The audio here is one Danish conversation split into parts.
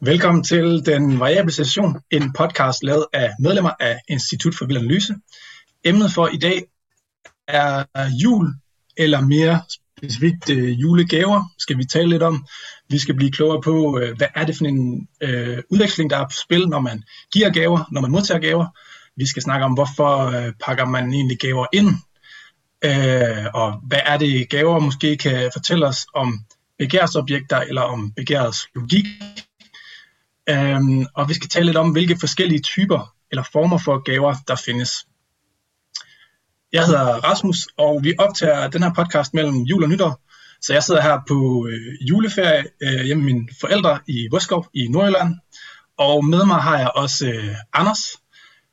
Velkommen til Den Variable Session, en podcast lavet af medlemmer af Institut for Vild Analyse. Emnet for i dag er jul, eller mere specifikt øh, julegaver, skal vi tale lidt om. Vi skal blive klogere på, øh, hvad er det for en øh, udveksling, der er på spil, når man giver gaver, når man modtager gaver. Vi skal snakke om, hvorfor øh, pakker man egentlig gaver ind, øh, og hvad er det gaver måske kan fortælle os om begærsobjekter eller om begærets logik. Um, og vi skal tale lidt om, hvilke forskellige typer eller former for gaver, der findes. Jeg hedder Rasmus, og vi optager den her podcast mellem jul og nytår. Så jeg sidder her på øh, juleferie øh, hjemme med mine forældre i Voskov i Nordjylland. Og med mig har jeg også øh, Anders.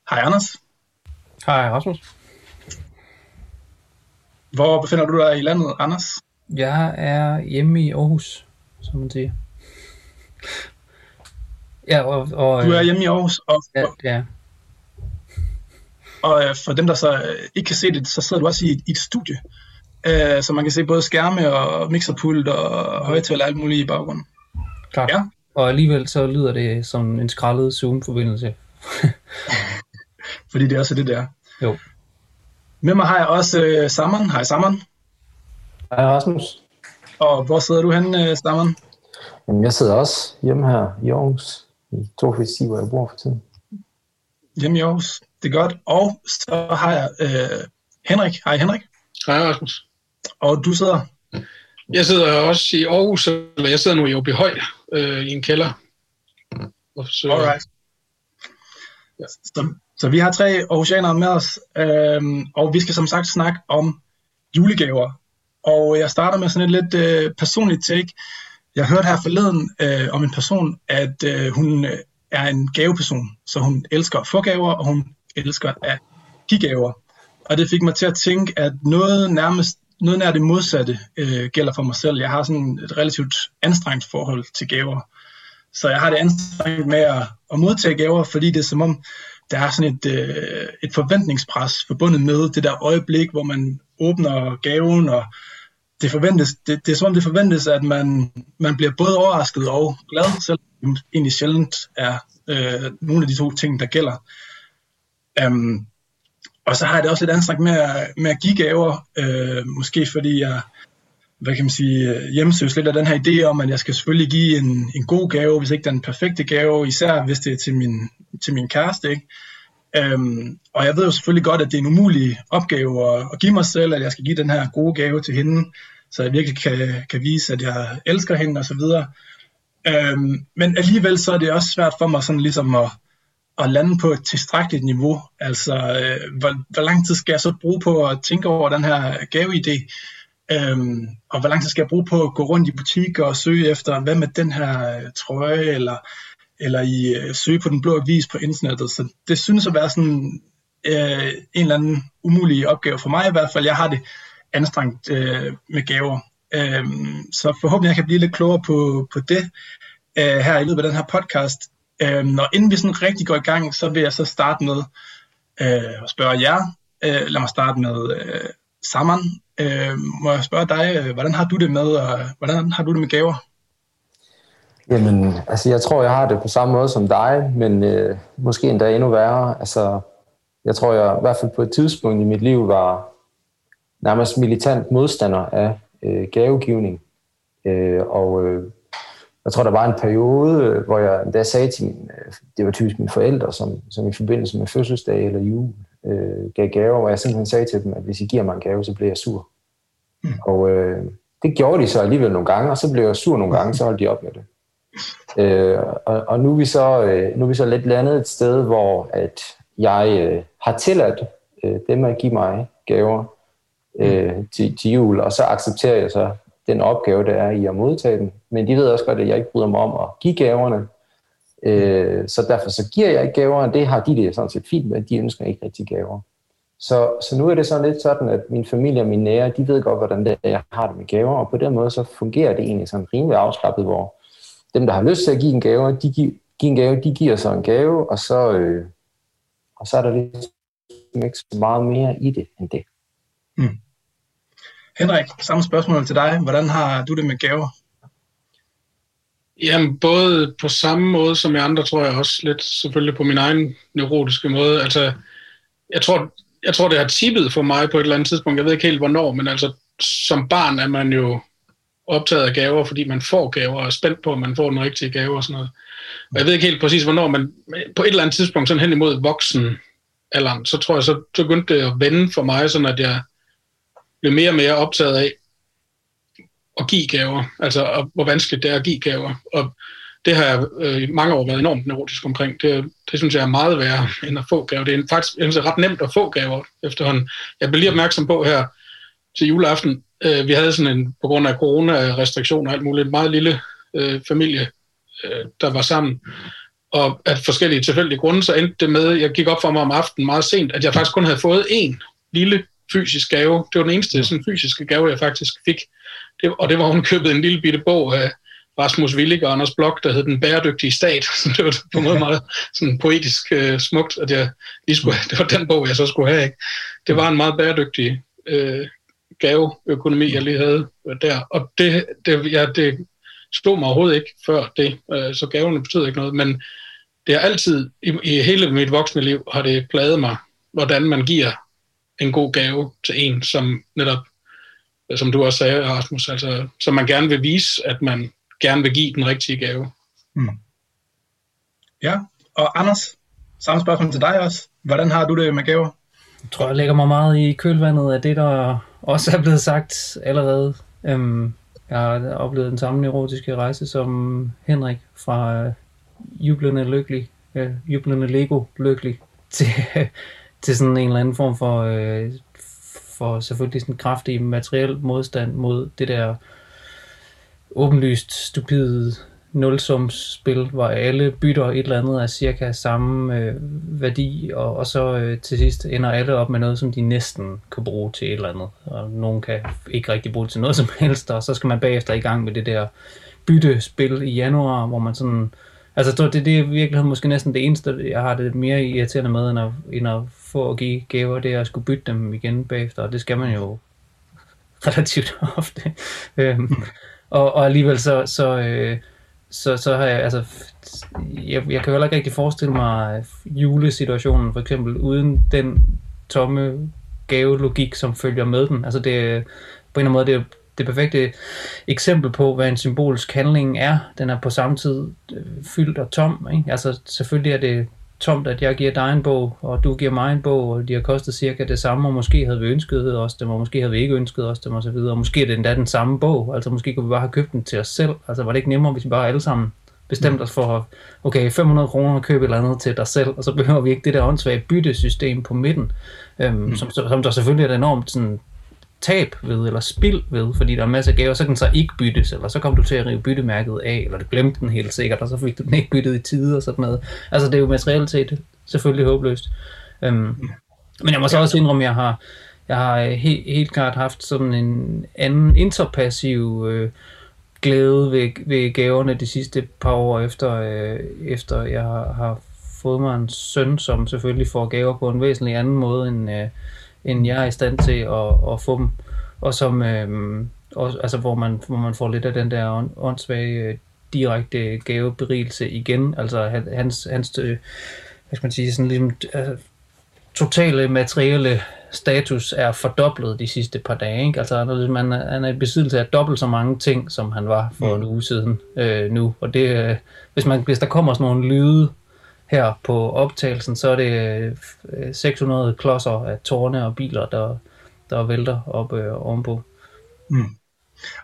Hej Anders. Hej Rasmus. Hvor befinder du dig i landet, Anders? Jeg er hjemme i Aarhus, som man siger. Ja, og, og, du er hjemme i Aarhus, og, ja, ja. og øh, for dem, der så øh, ikke kan se det, så sidder du også i, i et studie, uh, så man kan se både skærme og mixerpult og højtaler og alt muligt i baggrunden. Klart. Ja. Og alligevel så lyder det som en skrællet Zoom-forbindelse. Fordi det er også det, der. Jo. Med mig har jeg også uh, Saman. Hej Saman. Hej Rasmus. Og hvor sidder du henne, uh, Saman? Jamen, jeg sidder også hjemme her i Aarhus i 210, hvor jeg bor for tiden. I Aarhus, det er godt. Og så har jeg øh, Henrik. Hej Henrik. Hej Rasmus. Og du sidder? Jeg sidder også i Aarhus, eller jeg sidder nu i Høj øh, i en kælder. Så, Alright. Ja. Så, så vi har tre Aarhusianere med os, øh, og vi skal som sagt snakke om julegaver. Og jeg starter med sådan et lidt øh, personligt take. Jeg hørte her forleden øh, om en person, at øh, hun øh, er en gaveperson, så hun elsker at få gaver, og hun elsker at give gaver. Og det fik mig til at tænke, at noget nærmest noget nær det modsatte øh, gælder for mig selv. Jeg har sådan et relativt anstrengt forhold til gaver. Så jeg har det anstrengt med at, at modtage gaver, fordi det er som om, der er sådan et, øh, et forventningspres forbundet med det der øjeblik, hvor man åbner gaven, og det forventes, det, det er som om det forventes, at man, man bliver både overrasket og glad, selvom egentlig sjældent er øh, nogle af de to ting, der gælder. Um, og så har jeg det også lidt anstrengt med at, med at give gaver, øh, måske fordi jeg hvad kan man sige, hjemmesøges lidt af den her idé om, at jeg skal selvfølgelig give en, en god gave, hvis ikke den perfekte gave, især hvis det er til min, til min kæreste. Ikke? Øhm, og jeg ved jo selvfølgelig godt, at det er en umulig opgave at, at give mig selv, at jeg skal give den her gode gave til hende så jeg virkelig kan, kan vise, at jeg elsker hende osv. Øhm, men alligevel så er det også svært for mig sådan ligesom at, at lande på et tilstrækkeligt niveau. Altså, øh, hvor, hvor lang tid skal jeg så bruge på at tænke over den her gaveidé? Øhm, og hvor lang tid skal jeg bruge på at gå rundt i butikker og søge efter, hvad med den her øh, trøje, eller, eller i øh, søge på den blå avis på internettet. Så det synes at være sådan øh, en eller anden umulig opgave for mig i hvert fald. Jeg har det anstrengt øh, med gaver. Øh, så forhåbentlig jeg kan blive lidt klogere på, på det øh, her i løbet af den her podcast. Øh, når inden vi sådan rigtig går i gang, så vil jeg så starte med øh, at spørge jer. Øh, lad mig starte med øh, Saman. Øh, må jeg spørge dig, øh, hvordan har du det med, og øh, hvordan har du det med gaver? Jamen, altså jeg tror, jeg har det på samme måde som dig, men øh, måske endda endnu værre. Altså, jeg tror, jeg i hvert fald på et tidspunkt i mit liv var nærmest militant modstander af øh, gavegivning. Øh, og øh, jeg tror, der var en periode, øh, hvor jeg da sagde til min, øh, det var typisk mine forældre, som, som i forbindelse med fødselsdag eller jul øh, gav gaver, hvor jeg simpelthen sagde til dem, at hvis I giver mig en gave, så bliver jeg sur. Mm. Og øh, det gjorde de så alligevel nogle gange, og så blev jeg sur nogle gange, så holdt de op med det. Øh, og, og nu er vi så øh, nu er vi så lidt landet et sted, hvor at jeg øh, har tilladt øh, dem at give mig gaver, øh, til, til jul, og så accepterer jeg så den opgave, der er i at modtage den. Men de ved også godt, at jeg ikke bryder mig om at give gaverne, øh, så derfor så giver jeg ikke gaver, og det har de det sådan set fint med, de ønsker ikke rigtig gaver. Så, så nu er det sådan lidt sådan, at min familie og mine nære, de ved godt, hvordan det er, jeg har det med gaver, og på den måde så fungerer det egentlig sådan rimelig afslappet, hvor dem, der har lyst til at give en gave, de, give, give en gave, de giver så en gave, og så, øh, og så er der lidt ikke så meget mere i det end det. Mm. Henrik, samme spørgsmål til dig. Hvordan har du det med gaver? Jamen, både på samme måde som jeg andre, tror jeg også lidt selvfølgelig på min egen neurotiske måde. Altså, jeg tror, jeg tror, det har tippet for mig på et eller andet tidspunkt. Jeg ved ikke helt, hvornår, men altså, som barn er man jo optaget af gaver, fordi man får gaver og er spændt på, at man får den rigtige gave og sådan noget. Og jeg ved ikke helt præcis, hvornår, man på et eller andet tidspunkt, sådan hen imod voksen alderen, så tror jeg, så, så begyndte det at vende for mig, sådan at jeg blev mere og mere optaget af at give gaver, altså og hvor vanskeligt det er at give gaver. Og det har jeg øh, i mange år været enormt neurotisk omkring. Det, det synes jeg er meget værre end at få gaver. Det er faktisk jeg synes, det er ret nemt at få gaver efterhånden. Jeg bliver lige opmærksom på her til juleaften, øh, vi havde sådan en, på grund af corona-restriktioner og alt muligt, en meget lille øh, familie, øh, der var sammen. Og af forskellige tilfældige grunde, så endte det med, jeg gik op for mig om aftenen meget sent, at jeg faktisk kun havde fået en lille fysisk gave. Det var den eneste sådan, fysiske gave, jeg faktisk fik. Det, og det var hun købet en lille bitte bog af Rasmus Willig og Anders Blok, der hed Den bæredygtige stat. Så det var på en måde meget sådan poetisk øh, smukt, at jeg lige skulle, det var den bog, jeg så skulle have. Ikke? Det var en meget bæredygtig øh, gaveøkonomi, jeg lige havde der. Og det, det, ja, det stod mig overhovedet ikke før det, øh, så gaverne betyder ikke noget. Men det har altid, i, i hele mit voksne liv, har det pladet mig, hvordan man giver en god gave til en, som netop, som du også sagde, Rasmus, altså, som man gerne vil vise, at man gerne vil give den rigtige gave. Hmm. Ja, og Anders, samme spørgsmål til dig også. Hvordan har du det med gaver? Jeg tror, jeg lægger mig meget i kølvandet af det, der også er blevet sagt allerede. Øhm, jeg har oplevet den samme erotiske rejse som Henrik fra øh, jublende lykkelig, øh, jublende Lego lykkelig til, til sådan en eller anden form for, øh, for selvfølgelig sådan kraftig materiel modstand mod det der åbenlyst stupide nulsumsspil, hvor alle bytter et eller andet af cirka samme øh, værdi, og, og så øh, til sidst ender alle op med noget, som de næsten kan bruge til et eller andet, og nogen kan ikke rigtig bruge det til noget som helst, og så skal man bagefter i gang med det der byttespil i januar, hvor man sådan, altså det, det er virkelig måske næsten det eneste, jeg har det mere irriterende med, end at, end at få at give gaver, det er at skulle bytte dem igen bagefter, og det skal man jo relativt ofte. øhm, og, og alligevel så, så øh, så, så har jeg, altså, jeg, jeg kan heller ikke rigtig forestille mig øh, julesituationen, for eksempel, uden den tomme gavelogik, som følger med den. Altså det øh, på en eller anden måde, det er det perfekte eksempel på, hvad en symbolsk handling er. Den er på samme tid øh, fyldt og tom. Ikke? Altså selvfølgelig er det tomt, at jeg giver dig en bog, og du giver mig en bog, og de har kostet cirka det samme, og måske havde vi ønsket os dem, og måske havde vi ikke ønsket os dem, og så videre. Og måske er det endda den samme bog, altså måske kunne vi bare have købt den til os selv. Altså var det ikke nemmere, hvis vi bare alle sammen bestemte os for, okay, 500 kroner at købe et eller andet til dig selv, og så behøver vi ikke det der åndssvage byttesystem på midten, øhm, mm. som, som der selvfølgelig er et enormt sådan, tab ved, eller spild ved, fordi der er masser af gaver, så kan den så ikke byttes, eller så kommer du til at rive byttemærket af, eller du glemte den helt sikkert, og så fik du den ikke byttet i tide og sådan noget. Altså det er jo materielt set selvfølgelig håbløst. Um, men jeg må så også indrømme, at jeg har, jeg har helt, helt klart haft sådan en anden interpassiv øh, glæde ved, ved gaverne de sidste par år efter, øh, efter jeg har, har fået mig en søn, som selvfølgelig får gaver på en væsentlig anden måde end, øh, end jeg er i stand til at, at få dem. Og som, øh, og, altså, hvor, man, hvor man får lidt af den der åndssvage øh, direkte gaveberigelse igen. Altså hans, hans øh, hvad skal man sige, sådan ligesom, altså, totale materielle status er fordoblet de sidste par dage. Ikke? Altså, han, han, er, han er i besiddelse af dobbelt så mange ting, som han var for mm. en uge siden øh, nu. Og det, øh, hvis, man, hvis der kommer sådan nogle lyde her på optagelsen, så er det 600 øh, klodser af tårne og biler, der, der vælter op øh, ovenpå. Mm.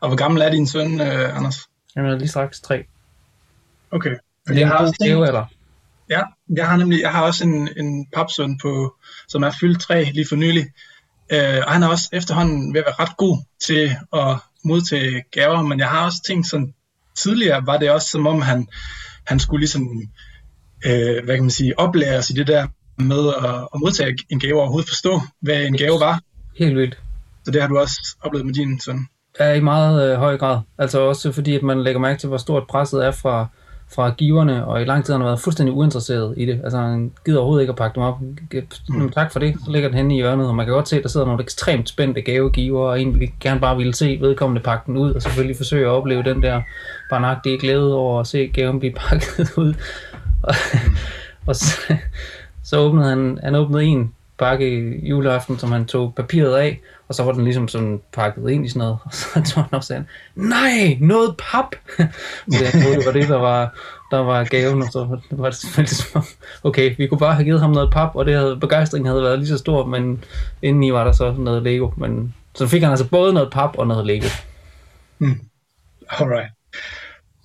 Og hvor gammel er din søn, øh, Anders? Han er lige straks tre. Okay. Det er en god gave, eller? Ja, jeg har nemlig, jeg har også en, en papsøn på, som er fyldt tre lige for nylig. Øh, og han er også efterhånden ved at være ret god til at modtage gaver, men jeg har også tænkt sådan, tidligere var det også som om han, han skulle ligesom øh, hvad kan man sige, oplæres i det der med at, at modtage en gave og overhovedet forstå, hvad en gave var. Helt vildt. Så det har du også oplevet med din søn? Ja, i meget øh, høj grad. Altså også fordi, at man lægger mærke til, hvor stort presset er fra, fra giverne, og i lang tid har han været fuldstændig uinteresseret i det. Altså han gider overhovedet ikke at pakke dem op. Mm. Tak for det, så ligger den henne i hjørnet, og man kan godt se, at der sidder nogle ekstremt spændte gavegiver, og en gerne bare ville se vedkommende pakke den ud, og selvfølgelig forsøge at opleve den der barnagtige glæde over at se gaven blive pakket ud og, og så, så åbnede han, han åbnede en pakke juleaften, som han tog papiret af, og så var den ligesom sådan pakket ind i sådan noget, og så tog han op og sagde, nej, noget pap! så jeg troede, det var det, der var, der var gaven, og så var det selvfølgelig som, okay, vi kunne bare have givet ham noget pap, og det havde, begejstringen havde været lige så stor, men indeni var der så noget Lego, men så fik han altså både noget pap og noget Lego. Hmm. Alright.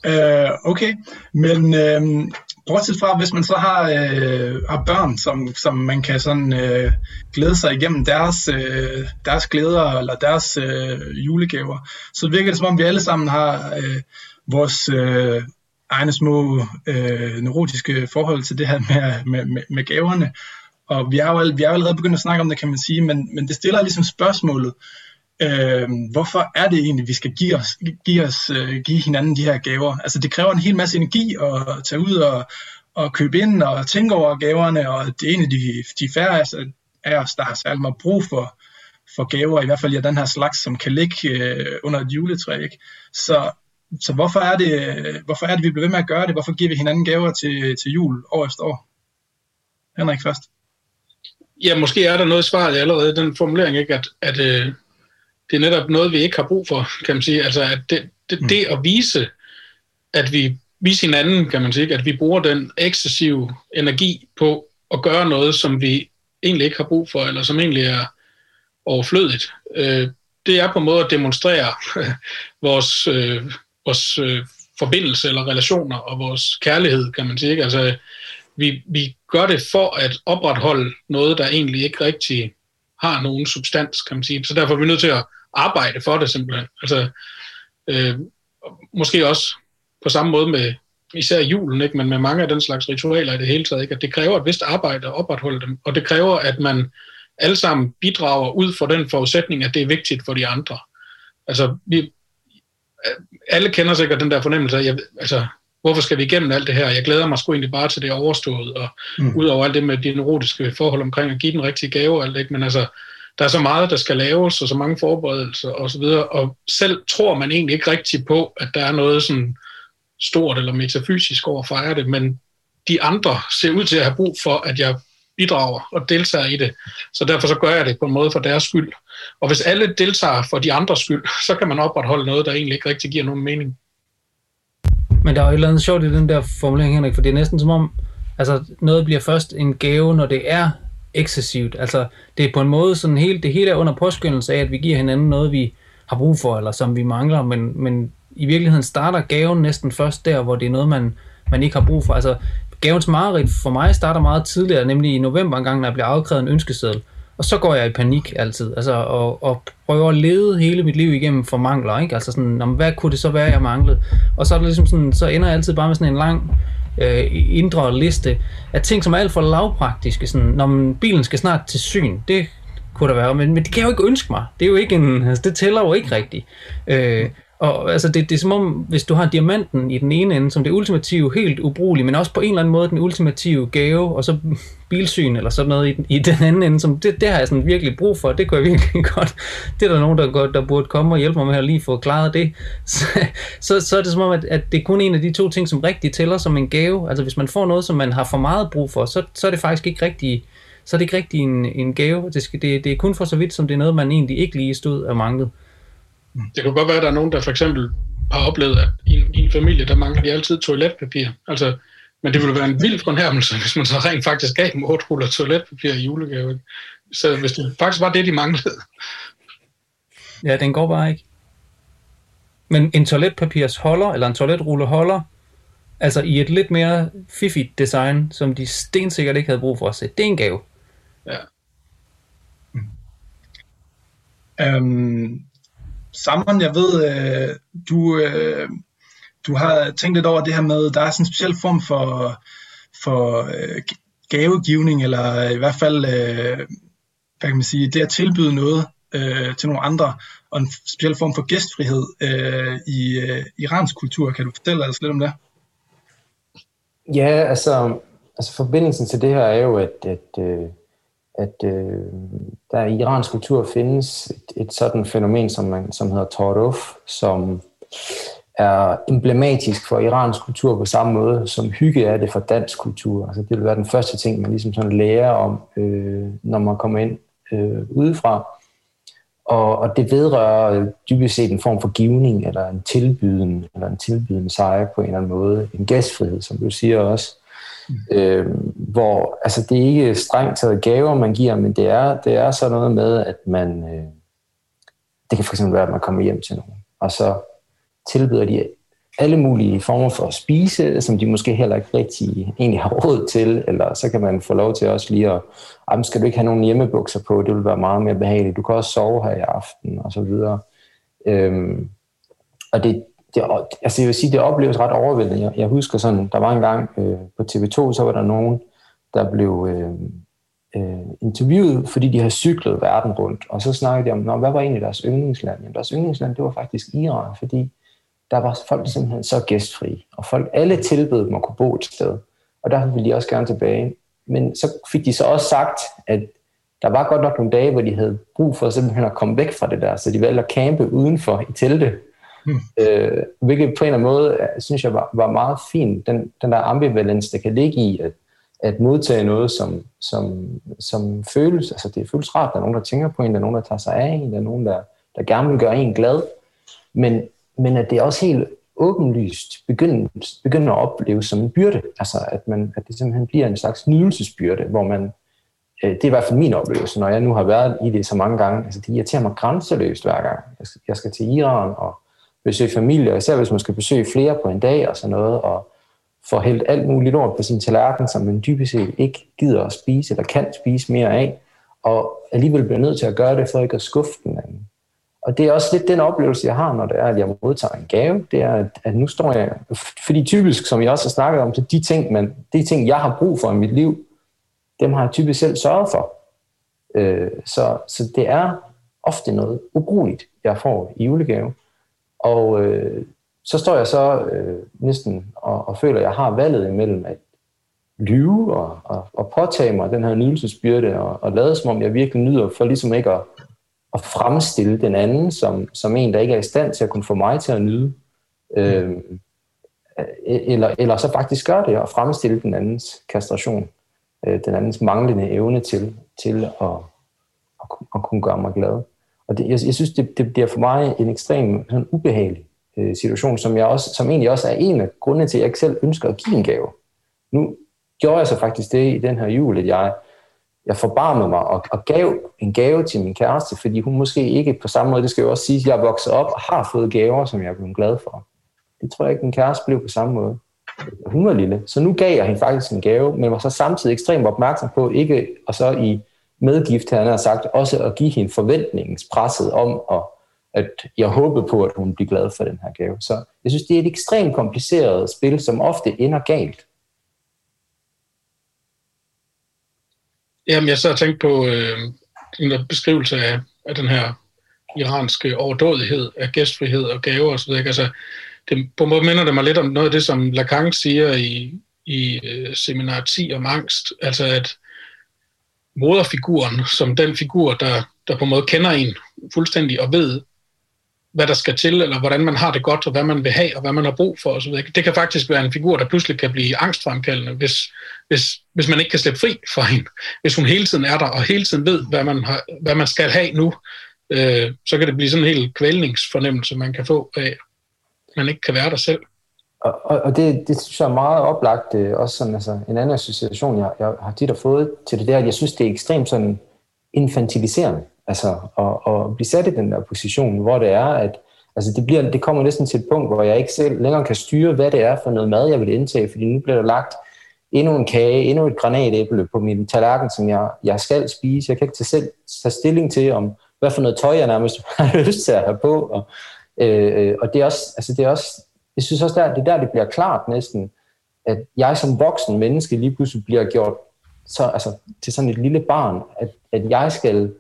Uh, øh, okay, men uh, bortset fra, hvis man så har, øh, har børn, som, som man kan sådan øh, glæde sig igennem deres, øh, deres glæder eller deres øh, julegaver, så virker det som om, vi alle sammen har øh, vores øh, egne små øh, neurotiske forhold til det her med, med, med, med gaverne. Og vi er, jo, vi er jo allerede begyndt at snakke om det, kan man sige, men, men det stiller ligesom spørgsmålet, øh, øh, hvorfor er det egentlig, vi skal give, os, give, os, øh, give hinanden de her gaver? Altså det kræver en hel masse energi at tage ud og, og købe ind og tænke over gaverne, og det er egentlig de, de færre af os, der har særlig meget brug for, for gaver, i hvert fald i den her slags, som kan ligge øh, under et juletræ. Ikke? Så, så hvorfor, er det, hvorfor er det, vi bliver ved med at gøre det? Hvorfor giver vi hinanden gaver til, til jul år efter år? Henrik først. Ja, måske er der noget svar allerede den formulering, ikke? At, at øh, det er netop noget, vi ikke har brug for, kan man sige. Altså, at det, det, mm. det at vise, at vi vise hinanden, kan man sige, at vi bruger den ekscessive energi på at gøre noget, som vi egentlig ikke har brug for, eller som egentlig er overflødigt. Øh, det er på en måde at demonstrere vores, øh, vores øh, forbindelse eller relationer og vores kærlighed, kan man sige. Ikke? Altså, vi, vi gør det for at opretholde noget, der egentlig ikke rigtig har nogen substans, kan man sige. Så derfor er vi nødt til at arbejde for det simpelthen. Altså, øh, måske også på samme måde med især julen, ikke? men med mange af den slags ritualer i det hele taget, ikke? at det kræver et vist arbejde at opretholde dem, og det kræver, at man alle sammen bidrager ud fra den forudsætning, at det er vigtigt for de andre. Altså, vi, alle kender sikkert den der fornemmelse af, jeg, altså, hvorfor skal vi igennem alt det her? Jeg glæder mig sgu egentlig bare til det overstået, og mm. ud over alt det med de neurotiske forhold omkring at give den rigtige gave og alt det, men altså, der er så meget, der skal laves, og så mange forberedelser og så videre, og selv tror man egentlig ikke rigtigt på, at der er noget sådan stort eller metafysisk over at fejre det, men de andre ser ud til at have brug for, at jeg bidrager og deltager i det. Så derfor så gør jeg det på en måde for deres skyld. Og hvis alle deltager for de andres skyld, så kan man opretholde noget, der egentlig ikke rigtig giver nogen mening. Men der er jo et eller andet sjovt i den der formulering, Henrik, for det er næsten som om, altså noget bliver først en gave, når det er ekscessivt. Altså det er på en måde sådan helt, det hele er under påskyndelse af, at vi giver hinanden noget, vi har brug for, eller som vi mangler, men, men i virkeligheden starter gaven næsten først der, hvor det er noget, man, man ikke har brug for. Altså, gavens mareridt for mig starter meget tidligere, nemlig i november engang, når jeg bliver afkrævet en ønskeseddel. Og så går jeg i panik altid, altså, og, og prøver at lede hele mit liv igennem for mangler, ikke? Altså sådan, om, hvad kunne det så være, jeg manglede? Og så er det ligesom sådan, så ender jeg altid bare med sådan en lang øh, indre liste af ting, som er alt for lavpraktiske. Sådan, når bilen skal snart til syn, det kunne der være, men, men det kan jeg jo ikke ønske mig. Det er jo ikke en, altså, det tæller jo ikke rigtigt. Øh, og altså, det, det er som om, hvis du har diamanten i den ene ende, som det ultimative, helt ubrugelige, men også på en eller anden måde den ultimative gave, og så bilsyn eller sådan noget i, i den anden ende, som det, det har jeg sådan virkelig brug for, det kunne jeg virkelig godt. Det er der nogen, der, godt, der burde komme og hjælpe mig med at lige få klaret det. Så, så, så er det som om, at, at det er kun en af de to ting, som rigtig tæller som en gave. Altså hvis man får noget, som man har for meget brug for, så, så er det faktisk ikke rigtig så er det ikke rigtig en, en gave. Det, skal, det, det er kun for så vidt, som det er noget, man egentlig ikke lige stod og manglede. Det kan godt være, at der er nogen, der for eksempel har oplevet, at i en, i en familie, der mangler de altid toiletpapir. Altså, men det ville være en vild fornærmelse, hvis man så rent faktisk gav dem otte ruller toiletpapir i julegave. Så hvis det faktisk var det, de manglede. Ja, den går bare ikke. Men en toiletpapirs holder, eller en toiletrulle holder, altså i et lidt mere fiffigt design, som de stensikkert ikke havde brug for at se, det er en gave. Ja. Um, Sammen, jeg ved, øh, du, øh, du har tænkt lidt over det her med, der er sådan en speciel form for, for øh, gavegivning, eller i hvert fald, øh, hvad kan man sige, det at tilbyde noget øh, til nogle andre, og en speciel form for gæstfrihed øh, i øh, iransk kultur. Kan du fortælle os lidt om det? Ja, altså, altså forbindelsen til det her er jo, at, at, øh, at øh, der i iransk kultur findes et, et sådan fænomen, som, man, som hedder Toruf, som er emblematisk for iransk kultur på samme måde, som hygge er det for dansk kultur. Altså, det vil være den første ting, man ligesom sådan lærer om, øh, når man kommer ind øh, udefra. Og, og det vedrører dybest set en form for givning, eller en tilbyden, eller en tilbyden sejr på en eller anden måde. En gæstfrihed, som du siger også. Mm. Øh, hvor altså, det er ikke strengt taget gaver, man giver, men det er, det er sådan noget med, at man... Øh, det kan fx være, at man kommer hjem til nogen, og så tilbyder de alle mulige former for at spise, som de måske heller ikke rigtig egentlig har råd til, eller så kan man få lov til også lige at, jamen skal du ikke have nogen hjemmebukser på, det vil være meget mere behageligt, du kan også sove her i aften, og så videre. Øhm, og det, det, altså jeg vil sige, det opleves ret overvældende. Jeg, jeg husker sådan, der var en gang øh, på TV2, så var der nogen, der blev øh, øh, interviewet, fordi de har cyklet verden rundt, og så snakkede de om, hvad var egentlig deres yndlingsland? Jamen, deres yndlingsland, det var faktisk Iran, fordi der var folk simpelthen så gæstfri, og folk, alle tilbød dem at kunne bo et sted, og der ville de også gerne tilbage. Men så fik de så også sagt, at der var godt nok nogle dage, hvor de havde brug for simpelthen at komme væk fra det der, så de valgte at campe udenfor i telte, mm. øh, hvilket på en eller anden måde, synes jeg var, var meget fint, den, den der ambivalens, der kan ligge i, at, at modtage noget, som, som, som føles, altså det føles rart, der er nogen, der tænker på en, der er nogen, der tager sig af en, der er nogen, der, der gerne vil gøre en glad, men, men at det også helt åbenlyst begynder, begynder at opleve som en byrde. Altså at, man, at det simpelthen bliver en slags nydelsesbyrde, hvor man, øh, det er i hvert fald min oplevelse, når jeg nu har været i det så mange gange, altså det irriterer mig grænseløst hver gang. Jeg skal, jeg skal til Iran og besøge familie, og især hvis man skal besøge flere på en dag og sådan noget, og får hældt alt muligt lort på sin tallerken, som man dybest set ikke gider at spise, eller kan spise mere af, og alligevel bliver nødt til at gøre det, for ikke at skuffe den anden. Og det er også lidt den oplevelse, jeg har, når det er, at jeg modtager en gave. Det er, at, at nu står jeg... Fordi typisk, som jeg også har snakket om, så de ting, man, de ting, jeg har brug for i mit liv, dem har jeg typisk selv sørget for. Øh, så, så det er ofte noget ubrugeligt, jeg får i julegave. Og øh, så står jeg så øh, næsten og, og føler, at jeg har valget imellem at lyve og, og, og påtage mig den her nydelsesbyrde og, og lade som om jeg virkelig nyder, for ligesom ikke at at fremstille den anden som, som en, der ikke er i stand til at kunne få mig til at nyde. Øh, eller, eller så faktisk gøre det og fremstille den andens kastration, øh, den andens manglende evne til, til at, at, at kunne gøre mig glad. Og det, jeg, jeg synes, det, det bliver for mig en ekstrem sådan ubehagelig øh, situation, som, jeg også, som egentlig også er en af grundene til, at jeg ikke selv ønsker at give en gave. Nu gjorde jeg så faktisk det i den her jul, at jeg jeg forbarmede mig og, og gav en gave til min kæreste, fordi hun måske ikke på samme måde, det skal jo også sige, at jeg er vokset op og har fået gaver, som jeg er blevet glad for. Det tror jeg ikke, min kæreste blev på samme måde. Hun var lille. Så nu gav jeg hende faktisk en gave, men var så samtidig ekstremt opmærksom på, ikke og så i medgift, han har sagt, også at give hende forventningspresset om, at, at jeg håbede på, at hun bliver glad for den her gave. Så jeg synes, det er et ekstremt kompliceret spil, som ofte ender galt. Jamen, jeg så og tænkte på øh, en beskrivelse af, af den her iranske overdådighed af gæstfrihed og gaver osv. Altså, det, på en måde minder det mig lidt om noget af det, som Lacan siger i, i øh, seminar 10 om angst, altså at moderfiguren, som den figur, der, der på en måde kender en fuldstændig og ved, hvad der skal til, eller hvordan man har det godt, og hvad man vil have, og hvad man har brug for osv. Det kan faktisk være en figur, der pludselig kan blive angstfremkaldende, hvis, hvis, hvis man ikke kan slippe fri fra hende. Hvis hun hele tiden er der, og hele tiden ved, hvad man, har, hvad man skal have nu, øh, så kan det blive sådan en helt kvælningsfornemmelse, man kan få af, man ikke kan være der selv. Og, og, og det, det synes jeg er meget oplagt, øh, også sådan, altså, en anden association, jeg, jeg har tit fået til det der, at jeg synes, det er ekstremt sådan infantiliserende. Altså at, at blive sat i den der position, hvor det er, at altså det, bliver, det kommer næsten til et punkt, hvor jeg ikke selv længere kan styre, hvad det er for noget mad, jeg vil indtage, fordi nu bliver der lagt endnu en kage, endnu et granatæble på min tallerken, som jeg, jeg skal spise. Jeg kan ikke tage, selv, tage stilling til, om hvad for noget tøj jeg nærmest har lyst til at have på. Og, øh, øh, og det er også, altså det er også, jeg synes også, der, det er der, det bliver klart næsten, at jeg som voksen menneske lige pludselig bliver gjort så, altså, til sådan et lille barn, at, at jeg skal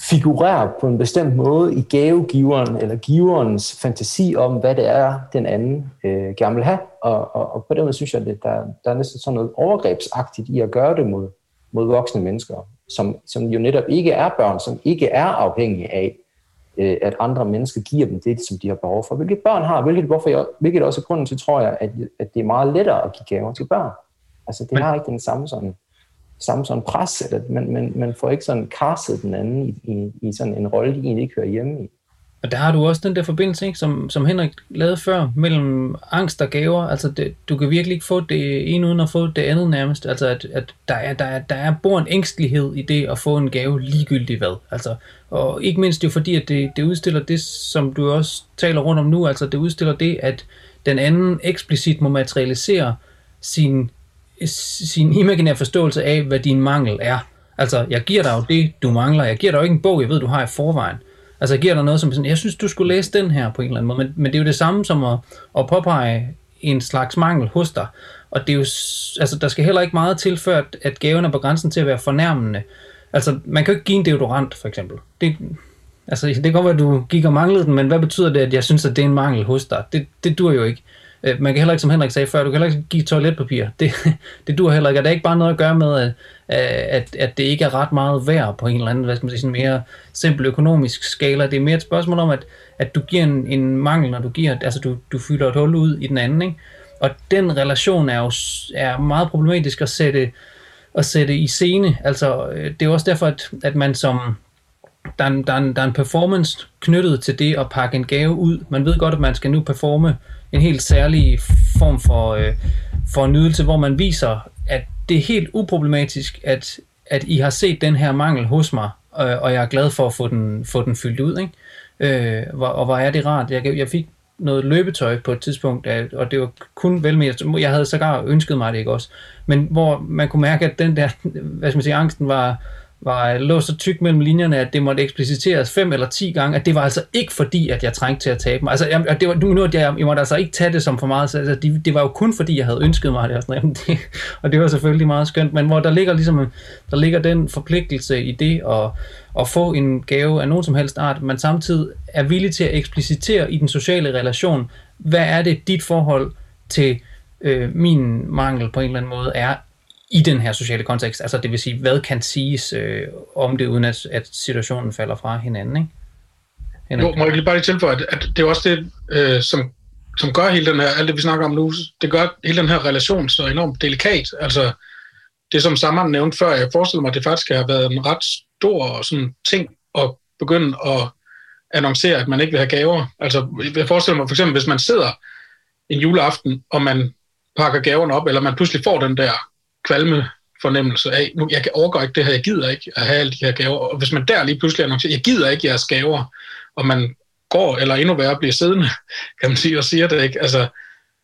figurerer på en bestemt måde i gavegiveren eller giverens fantasi om, hvad det er, den anden øh, gerne vil have. Og, og, og på den måde synes jeg, at der, der er næsten sådan noget overgrebsagtigt i at gøre det mod, mod voksne mennesker, som, som jo netop ikke er børn, som ikke er afhængige af, øh, at andre mennesker giver dem det, som de har behov for. Hvilket børn har, hvilket, hvorfor jeg, hvilket også er grunden til, tror jeg, at, at det er meget lettere at give gaver til børn. Altså, det har ikke den samme sådan samme sådan pres, eller man, man, man får ikke sådan kastet den anden i, i, i sådan en rolle, de egentlig ikke hører hjemme i. Og der har du også den der forbindelse, ikke, som, som Henrik lavede før, mellem angst og gaver. Altså, det, du kan virkelig ikke få det ene uden at få det andet nærmest. Altså, at, at der, er, der, er, der er bor en ængstelighed i det at få en gave ligegyldigt hvad. Altså, og ikke mindst jo fordi, at det, det udstiller det, som du også taler rundt om nu. Altså, det udstiller det, at den anden eksplicit må materialisere sin sin imaginære forståelse af, hvad din mangel er. Altså, jeg giver dig jo det, du mangler. Jeg giver dig jo ikke en bog, jeg ved, du har i forvejen. Altså, jeg giver dig noget som sådan, jeg synes, du skulle læse den her på en eller anden måde. Men, men det er jo det samme som at, at påpege en slags mangel hos dig. Og det er jo, altså, der skal heller ikke meget til, før at, at gaven er på grænsen til at være fornærmende. Altså, man kan jo ikke give en deodorant, for eksempel. Det, altså, det kan godt være, at du gik og manglede den, men hvad betyder det, at jeg synes, at det er en mangel hos dig? Det, det dur jo ikke. Øh, Øh, man kan heller ikke, som Henrik sagde før, du kan heller ikke give toiletpapir. Det, det dur heller ikke. Og det er ikke bare noget at gøre med, at, at, at det ikke er ret meget værd på en eller anden, hvad skal man sige, sådan mere simpel økonomisk skala. Det er mere et spørgsmål om, at, at du giver en, en mangel, når du giver, altså du, du fylder et hul ud i den anden, ikke? Og den relation er jo er meget problematisk at sætte, at sætte i scene. Altså, øh, det er også derfor, at, at man som, der er, en, der, er en, der er en performance knyttet til det at pakke en gave ud. Man ved godt, at man skal nu performe en helt særlig form for, øh, for nydelse, hvor man viser, at det er helt uproblematisk, at, at I har set den her mangel hos mig, øh, og jeg er glad for at få den, få den fyldt ud. Ikke? Øh, og, og hvor er det rart. Jeg, jeg fik noget løbetøj på et tidspunkt, og det var kun vel jeg havde sågar ønsket mig det ikke også, men hvor man kunne mærke, at den der, hvad skal man sige, angsten var, var øh, lå så tyk mellem linjerne, at det måtte ekspliciteres fem eller ti gange, at det var altså ikke fordi, at jeg trængte til at tabe mig. Altså, jeg, det var, nu, nu, jeg, jeg måtte altså ikke tage det som for meget, så, altså, det, det var jo kun fordi, jeg havde ønsket mig det, altså, og, sådan, det, og det var selvfølgelig meget skønt, men hvor der ligger ligesom, der ligger den forpligtelse i det at, at få en gave af nogen som helst art, man samtidig er villig til at eksplicitere i den sociale relation, hvad er det, dit forhold til øh, min mangel på en eller anden måde er i den her sociale kontekst. Altså det vil sige, hvad kan siges øh, om det, uden at, at situationen falder fra hinanden, ikke? Henrik? Jo, må jeg lige bare lige tilføje, at, at det er også det, øh, som, som gør hele den her, alt det vi snakker om nu, det gør hele den her relation så enormt delikat. Altså det som Samman nævnte før, jeg forestiller mig, at det faktisk har været en ret stor sådan, ting at begynde at annoncere, at man ikke vil have gaver. Altså jeg forestiller mig for eksempel, hvis man sidder en juleaften, og man pakker gaverne op, eller man pludselig får den der kvalme fornemmelse af, nu, jeg overgår ikke det her, jeg gider ikke at have alle de her gaver. Og hvis man der lige pludselig annoncerer, jeg gider ikke jeres gaver, og man går, eller endnu værre, bliver siddende, kan man sige, og siger det ikke, altså,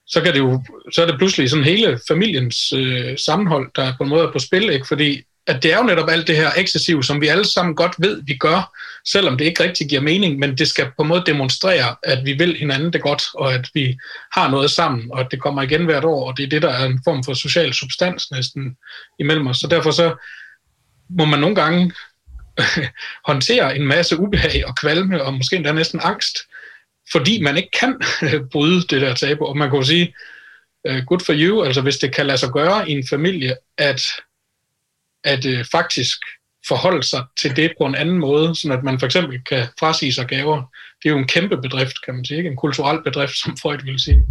så, kan det jo, så er det pludselig sådan hele familiens øh, sammenhold, der på en måde er på spil, ikke? fordi at det er jo netop alt det her ekscessiv, som vi alle sammen godt ved, vi gør, selvom det ikke rigtig giver mening, men det skal på en måde demonstrere, at vi vil hinanden det godt, og at vi har noget sammen, og at det kommer igen hvert år, og det er det, der er en form for social substans næsten imellem os. Så derfor så må man nogle gange håndtere en masse ubehag og kvalme, og måske endda næsten angst, fordi man ikke kan bryde det der tabu. Og man kan jo sige, øh, good for you, altså hvis det kan lade sig gøre i en familie, at at øh, faktisk forholde sig til det på en anden måde, så at man for eksempel kan frasige sig gaver. Det er jo en kæmpe bedrift, kan man sige, ikke? en kulturel bedrift, som Freud ville sige.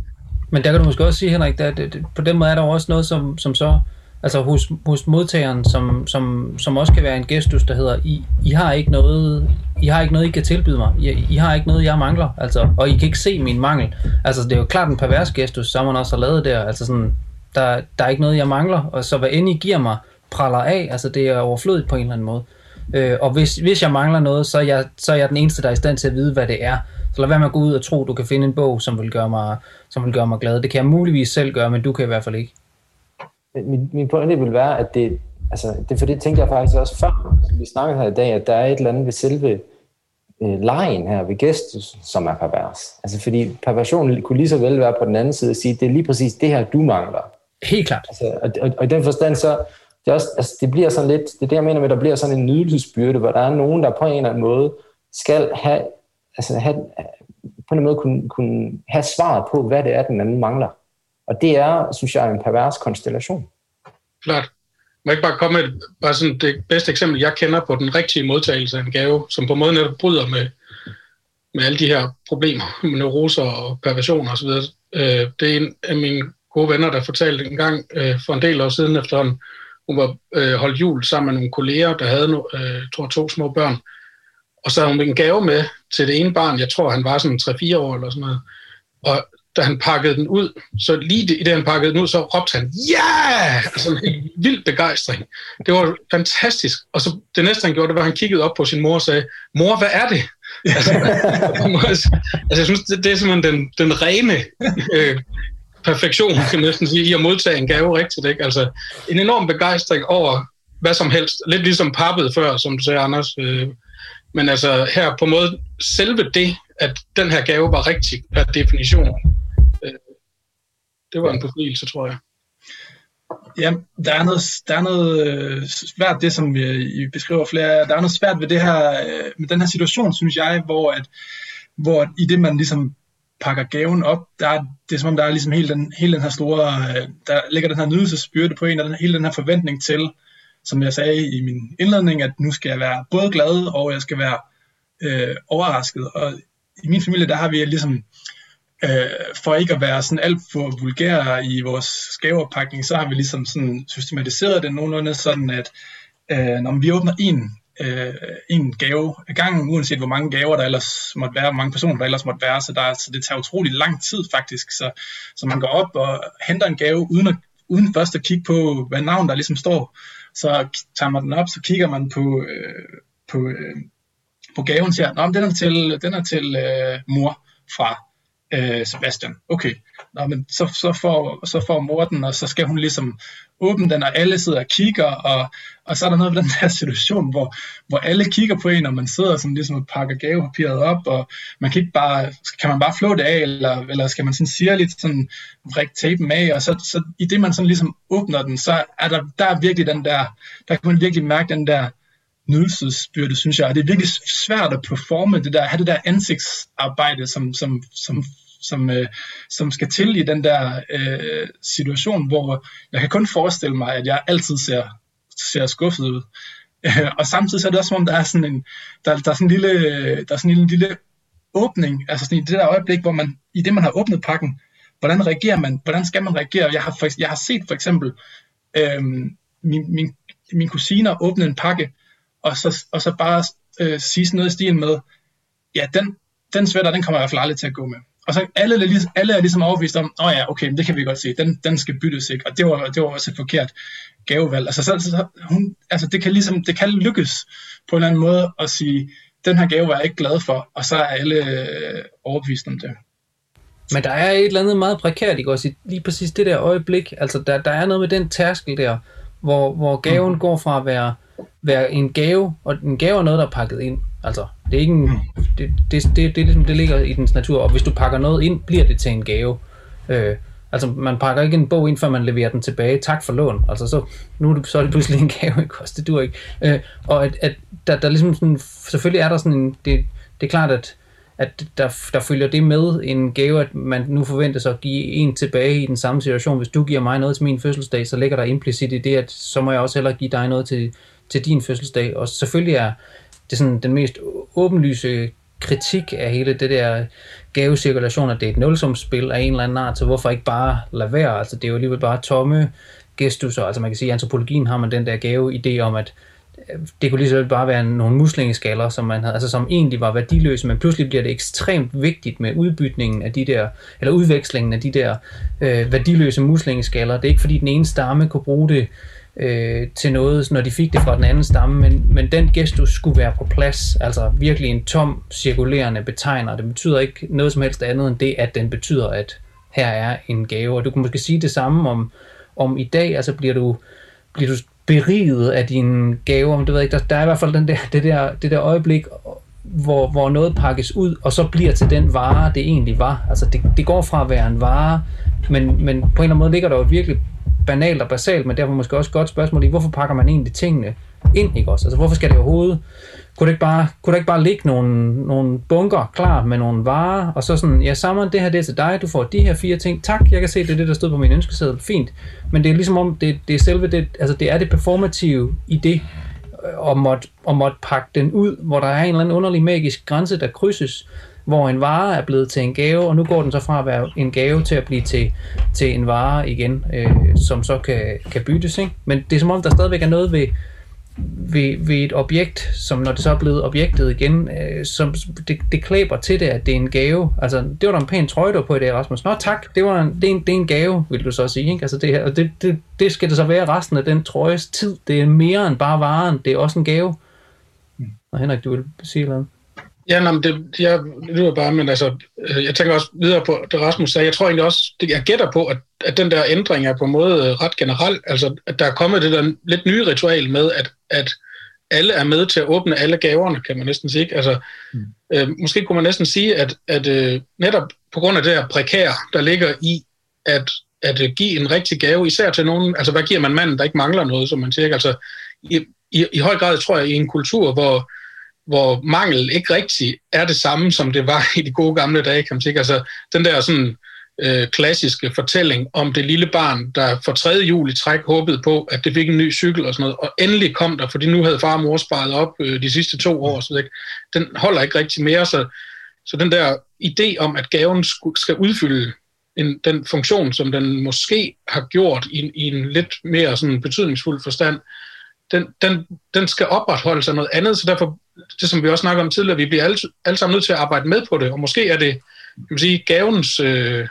Men der kan du måske også sige, Henrik, at på den måde er der også noget, som, som så, altså hos, hos modtageren, som, som, som også kan være en gestus, der hedder, I, I har ikke noget, I har ikke noget, I kan tilbyde mig. I, I har ikke noget, jeg mangler, altså, og I kan ikke se min mangel. Altså, det er jo klart en pervers gestus, som man også har lavet der, altså sådan, der, der er ikke noget, jeg mangler, og så hvad end I giver mig, praller af, altså det er overflødigt på en eller anden måde. Øh, og hvis, hvis jeg mangler noget, så er, jeg, så er jeg den eneste, der er i stand til at vide, hvad det er. Så lad være med at gå ud og tro, du kan finde en bog, som vil gøre mig, som vil gøre mig glad. Det kan jeg muligvis selv gøre, men du kan i hvert fald ikke. Min, min pointe vil være, at det, altså, det for det tænkte jeg faktisk også før, vi snakkede her i dag, at der er et eller andet ved selve øh, lejen her ved gestus, som er pervers. Altså fordi perversionen kunne lige så vel være på den anden side og sige, det er lige præcis det her, du mangler. Helt klart. Altså, og, og, og i den forstand så, det, er også, altså, det bliver sådan lidt, det er det, jeg mener med, at der bliver sådan en nydelsesbyrde, hvor der er nogen, der på en eller anden måde skal have, altså have, på en måde kunne, kunne have svaret på, hvad det er, den anden mangler. Og det er, synes jeg, en pervers konstellation. Klart. Må jeg ikke bare komme med bare sådan det bedste eksempel, jeg kender på den rigtige modtagelse af en gave, som på en måde netop bryder med, med alle de her problemer med neuroser og perversioner osv. Øh, det er en af mine gode venner, der fortalte en gang øh, for en del år siden efterhånden, hun var øh, holdt jul sammen med nogle kolleger, der havde øh, tror, to små børn. Og så havde hun en gave med til det ene barn, jeg tror han var sådan 3-4 år eller sådan noget. Og da han pakkede den ud, så lige i det, han pakkede den ud, så råbte han, ja! Yeah! Altså en vild begejstring. Det var fantastisk. Og så det næste, han gjorde, det var, at han kiggede op på sin mor og sagde, mor, hvad er det? altså, altså, jeg synes, det, det er simpelthen den, den rene øh, perfektion, kan man næsten sige, i at modtage en gave rigtigt. Ikke? Altså, en enorm begejstring over hvad som helst. Lidt ligesom pappet før, som du sagde, Anders. Øh, men altså her på måde, selve det, at den her gave var rigtig per definition, øh, det var en befrielse, tror jeg. Ja, der er noget, der er noget øh, svært, det som vi, I beskriver flere, der er noget svært ved det her, øh, med den her situation, synes jeg, hvor, at, hvor i det man ligesom pakker gaven op, der er, det er som om, der er ligesom hele den, hele den her store, øh, der ligger den her nydelsesbyrde på en, og den, hele den her forventning til, som jeg sagde i min indledning, at nu skal jeg være både glad, og jeg skal være øh, overrasket. Og i min familie, der har vi ligesom, øh, for ikke at være sådan alt for vulgære i vores gaveoppakning, så har vi ligesom sådan systematiseret det nogenlunde sådan, at øh, når vi åbner en øh, en gave ad gangen, uanset hvor mange gaver der ellers måtte være, hvor mange personer der ellers måtte være, så, der, så det tager utrolig lang tid faktisk, så, så man går op og henter en gave, uden, at, uden først at kigge på, hvad navn der ligesom står, så tager man den op, så kigger man på, øh, på, øh, på gaven, og siger, den er til, den er til øh, mor fra øh, Sebastian. Okay, Nå, men så, så, får, så får mor den, og så skal hun ligesom åbne den, og alle sidder og kigger, og, og så er der noget ved den der situation, hvor, hvor alle kigger på en, og man sidder sådan ligesom og pakker gavepapiret op, og man kan ikke bare, kan man bare flå det af, eller, eller skal man sådan sige lidt sådan, vrik tapen af, og så, så i det man sådan ligesom åbner den, så er der, der er virkelig den der, der kan man virkelig mærke den der, nydelsesbyrde, synes jeg. Og det er virkelig svært at performe det der, have det der ansigtsarbejde, som, som, som som, øh, som skal til i den der øh, situation, hvor jeg kan kun forestille mig, at jeg altid ser, ser skuffet ud. Øh, og samtidig så er det også som om, der er sådan en, der, der er sådan en lille, der er sådan en lille åbning, altså sådan i det der øjeblik, hvor man, i det man har åbnet pakken, hvordan reagerer man, hvordan skal man reagere? Jeg har, for, jeg har set for eksempel øh, min, min, min kusiner åbne en pakke, og så, og så bare øh, sige sådan noget i stil med, ja, den, den sweater, den kommer jeg i hvert fald aldrig til at gå med og så alle, ligesom, alle er ligesom overbevist om, åh oh ja, okay, det kan vi godt se, den, den skal byttes, ikke? Og det var, det var også et forkert gavevalg. Altså, så, så, hun, altså det, kan ligesom, det kan lykkes på en eller anden måde at sige, den her gave var jeg ikke glad for, og så er alle øh, overbevist om det. Men der er et eller andet meget prekært, ikke også? Lige præcis det der øjeblik, altså der, der er noget med den tærskel der, hvor, hvor gaven mm. går fra at være, være en gave, og en gave er noget, der er pakket ind, Altså, det er ikke en, det, det, det, det, det, det ligger i dens natur, og hvis du pakker noget ind, bliver det til en gave. Øh, altså, man pakker ikke en bog ind, før man leverer den tilbage. Tak for lån. Altså, så, nu er det, så er det pludselig en gave, ikke også? Det dur ikke. Øh, og at, at der, der ligesom sådan, selvfølgelig er der sådan en, det, det er klart, at, at der, der følger det med en gave, at man nu forventer sig at give en tilbage i den samme situation. Hvis du giver mig noget til min fødselsdag, så ligger der implicit i det, at så må jeg også heller give dig noget til, til din fødselsdag. Og selvfølgelig er, det sådan den mest åbenlyse kritik af hele det der gavecirkulation, at det er et nulsumsspil af en eller anden art, så hvorfor ikke bare lade være? Altså det er jo alligevel bare tomme gestusser. Altså man kan sige, at i antropologien har man den der gave idé om, at øh, det kunne lige så bare være nogle muslingeskaller, som man havde, altså som egentlig var værdiløse, men pludselig bliver det ekstremt vigtigt med udbytningen af de der, eller udvekslingen af de der øh, værdiløse muslingeskaller. Det er ikke fordi den ene stamme kunne bruge det øh, til noget, når de fik det fra den anden stamme, men, men den gestus skulle være på plads, altså virkelig en tom cirkulerende betegner. Det betyder ikke noget som helst andet end det, at den betyder, at her er en gave. Og du kan måske sige det samme om, om i dag, altså bliver du, bliver du beriget af dine gaver, men du ved ikke, der, der er i hvert fald den der, det, der, det der øjeblik, hvor, hvor noget pakkes ud, og så bliver til den vare, det egentlig var. Altså det, det går fra at være en vare, men, men på en eller anden måde ligger der jo virkelig banalt og basalt, men derfor måske også et godt spørgsmål i, hvorfor pakker man egentlig tingene ind, ikke også? Altså, hvorfor skal det overhovedet kunne der ikke bare, kunne der ikke bare ligge nogle, nogle bunker klar med nogle varer, og så sådan, ja, sammen det her det er til dig, du får de her fire ting, tak, jeg kan se, det er det, der stod på min ønskeseddel, fint. Men det er ligesom om, det, det er selve det, altså det er det performative i det, øh, og måtte, og måtte pakke den ud, hvor der er en eller anden underlig magisk grænse, der krydses, hvor en vare er blevet til en gave, og nu går den så fra at være en gave til at blive til, til en vare igen, øh, som så kan, kan byttes. Ikke? Men det er som om, der stadigvæk er noget ved, ved, ved et objekt, som når det så er blevet objektet igen, øh, som det, det klæber til det, at det er en gave. Altså, det var da en pæn trøje, du på i dag, Rasmus. Nå tak, det, var en, det, er en, det er en gave, vil du så sige. Ikke? Altså, det, her, det, det, det skal det så være resten af den trøjes tid. Det er mere end bare varen, det er også en gave. Mm. Og Henrik, du vil sige noget? Ja, nej, men det, jeg, lyder bare, men altså, øh, jeg tænker også videre på det, Rasmus sagde. Jeg tror egentlig også, det, jeg gætter på, at, at den der ændring er på en måde ret generel. Altså, at der er kommet det der lidt nye ritual med, at, at alle er med til at åbne alle gaverne, kan man næsten sige. Altså, mm. øh, måske kunne man næsten sige, at, at øh, netop på grund af det her prekær, der ligger i at, at øh, give en rigtig gave, især til nogen, altså hvad giver man manden, der ikke mangler noget, som man siger. Altså, i, i, i høj grad tror jeg, i en kultur, hvor hvor mangel ikke rigtig er det samme, som det var i de gode gamle dage, kan man sige. Altså, den der sådan øh, klassiske fortælling om det lille barn, der for tredje jul i træk håbede på, at det fik en ny cykel og sådan noget, og endelig kom der, fordi nu havde far og mor sparet op øh, de sidste to år, så det, den holder ikke rigtig mere, så, så den der idé om, at gaven skal udfylde en, den funktion, som den måske har gjort i, i en lidt mere sådan betydningsfuld forstand, den, den, den skal opretholdes af noget andet, så derfor det som vi også snakker om tidligere, vi bliver alle, alle sammen nødt til at arbejde med på det, og måske er det, kan man sige, gavens, øh,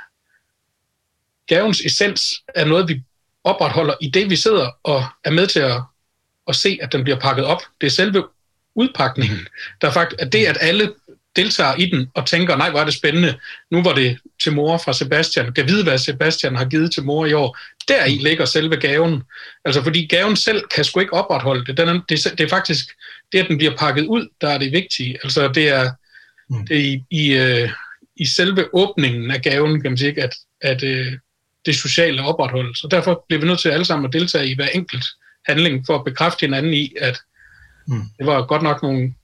gavens essens er noget, vi opretholder i det, vi sidder og er med til at, at se, at den bliver pakket op. Det er selve udpakningen, der er faktisk, at det, at alle deltager i den og tænker, nej, hvor er det spændende, nu var det til mor fra Sebastian, kan vide, hvad Sebastian har givet til mor i år. Der i ligger selve gaven. Altså, fordi gaven selv kan sgu ikke opretholde det. Den er, det, det er faktisk det, at den bliver pakket ud, der er det vigtige. Altså, det er, mm. det er i, i, øh, i selve åbningen af gaven, kan man sige, at, at øh, det sociale opretholdes. Og derfor bliver vi nødt til alle sammen at deltage i hver enkelt handling, for at bekræfte hinanden i, at mm. det var godt nok nogle,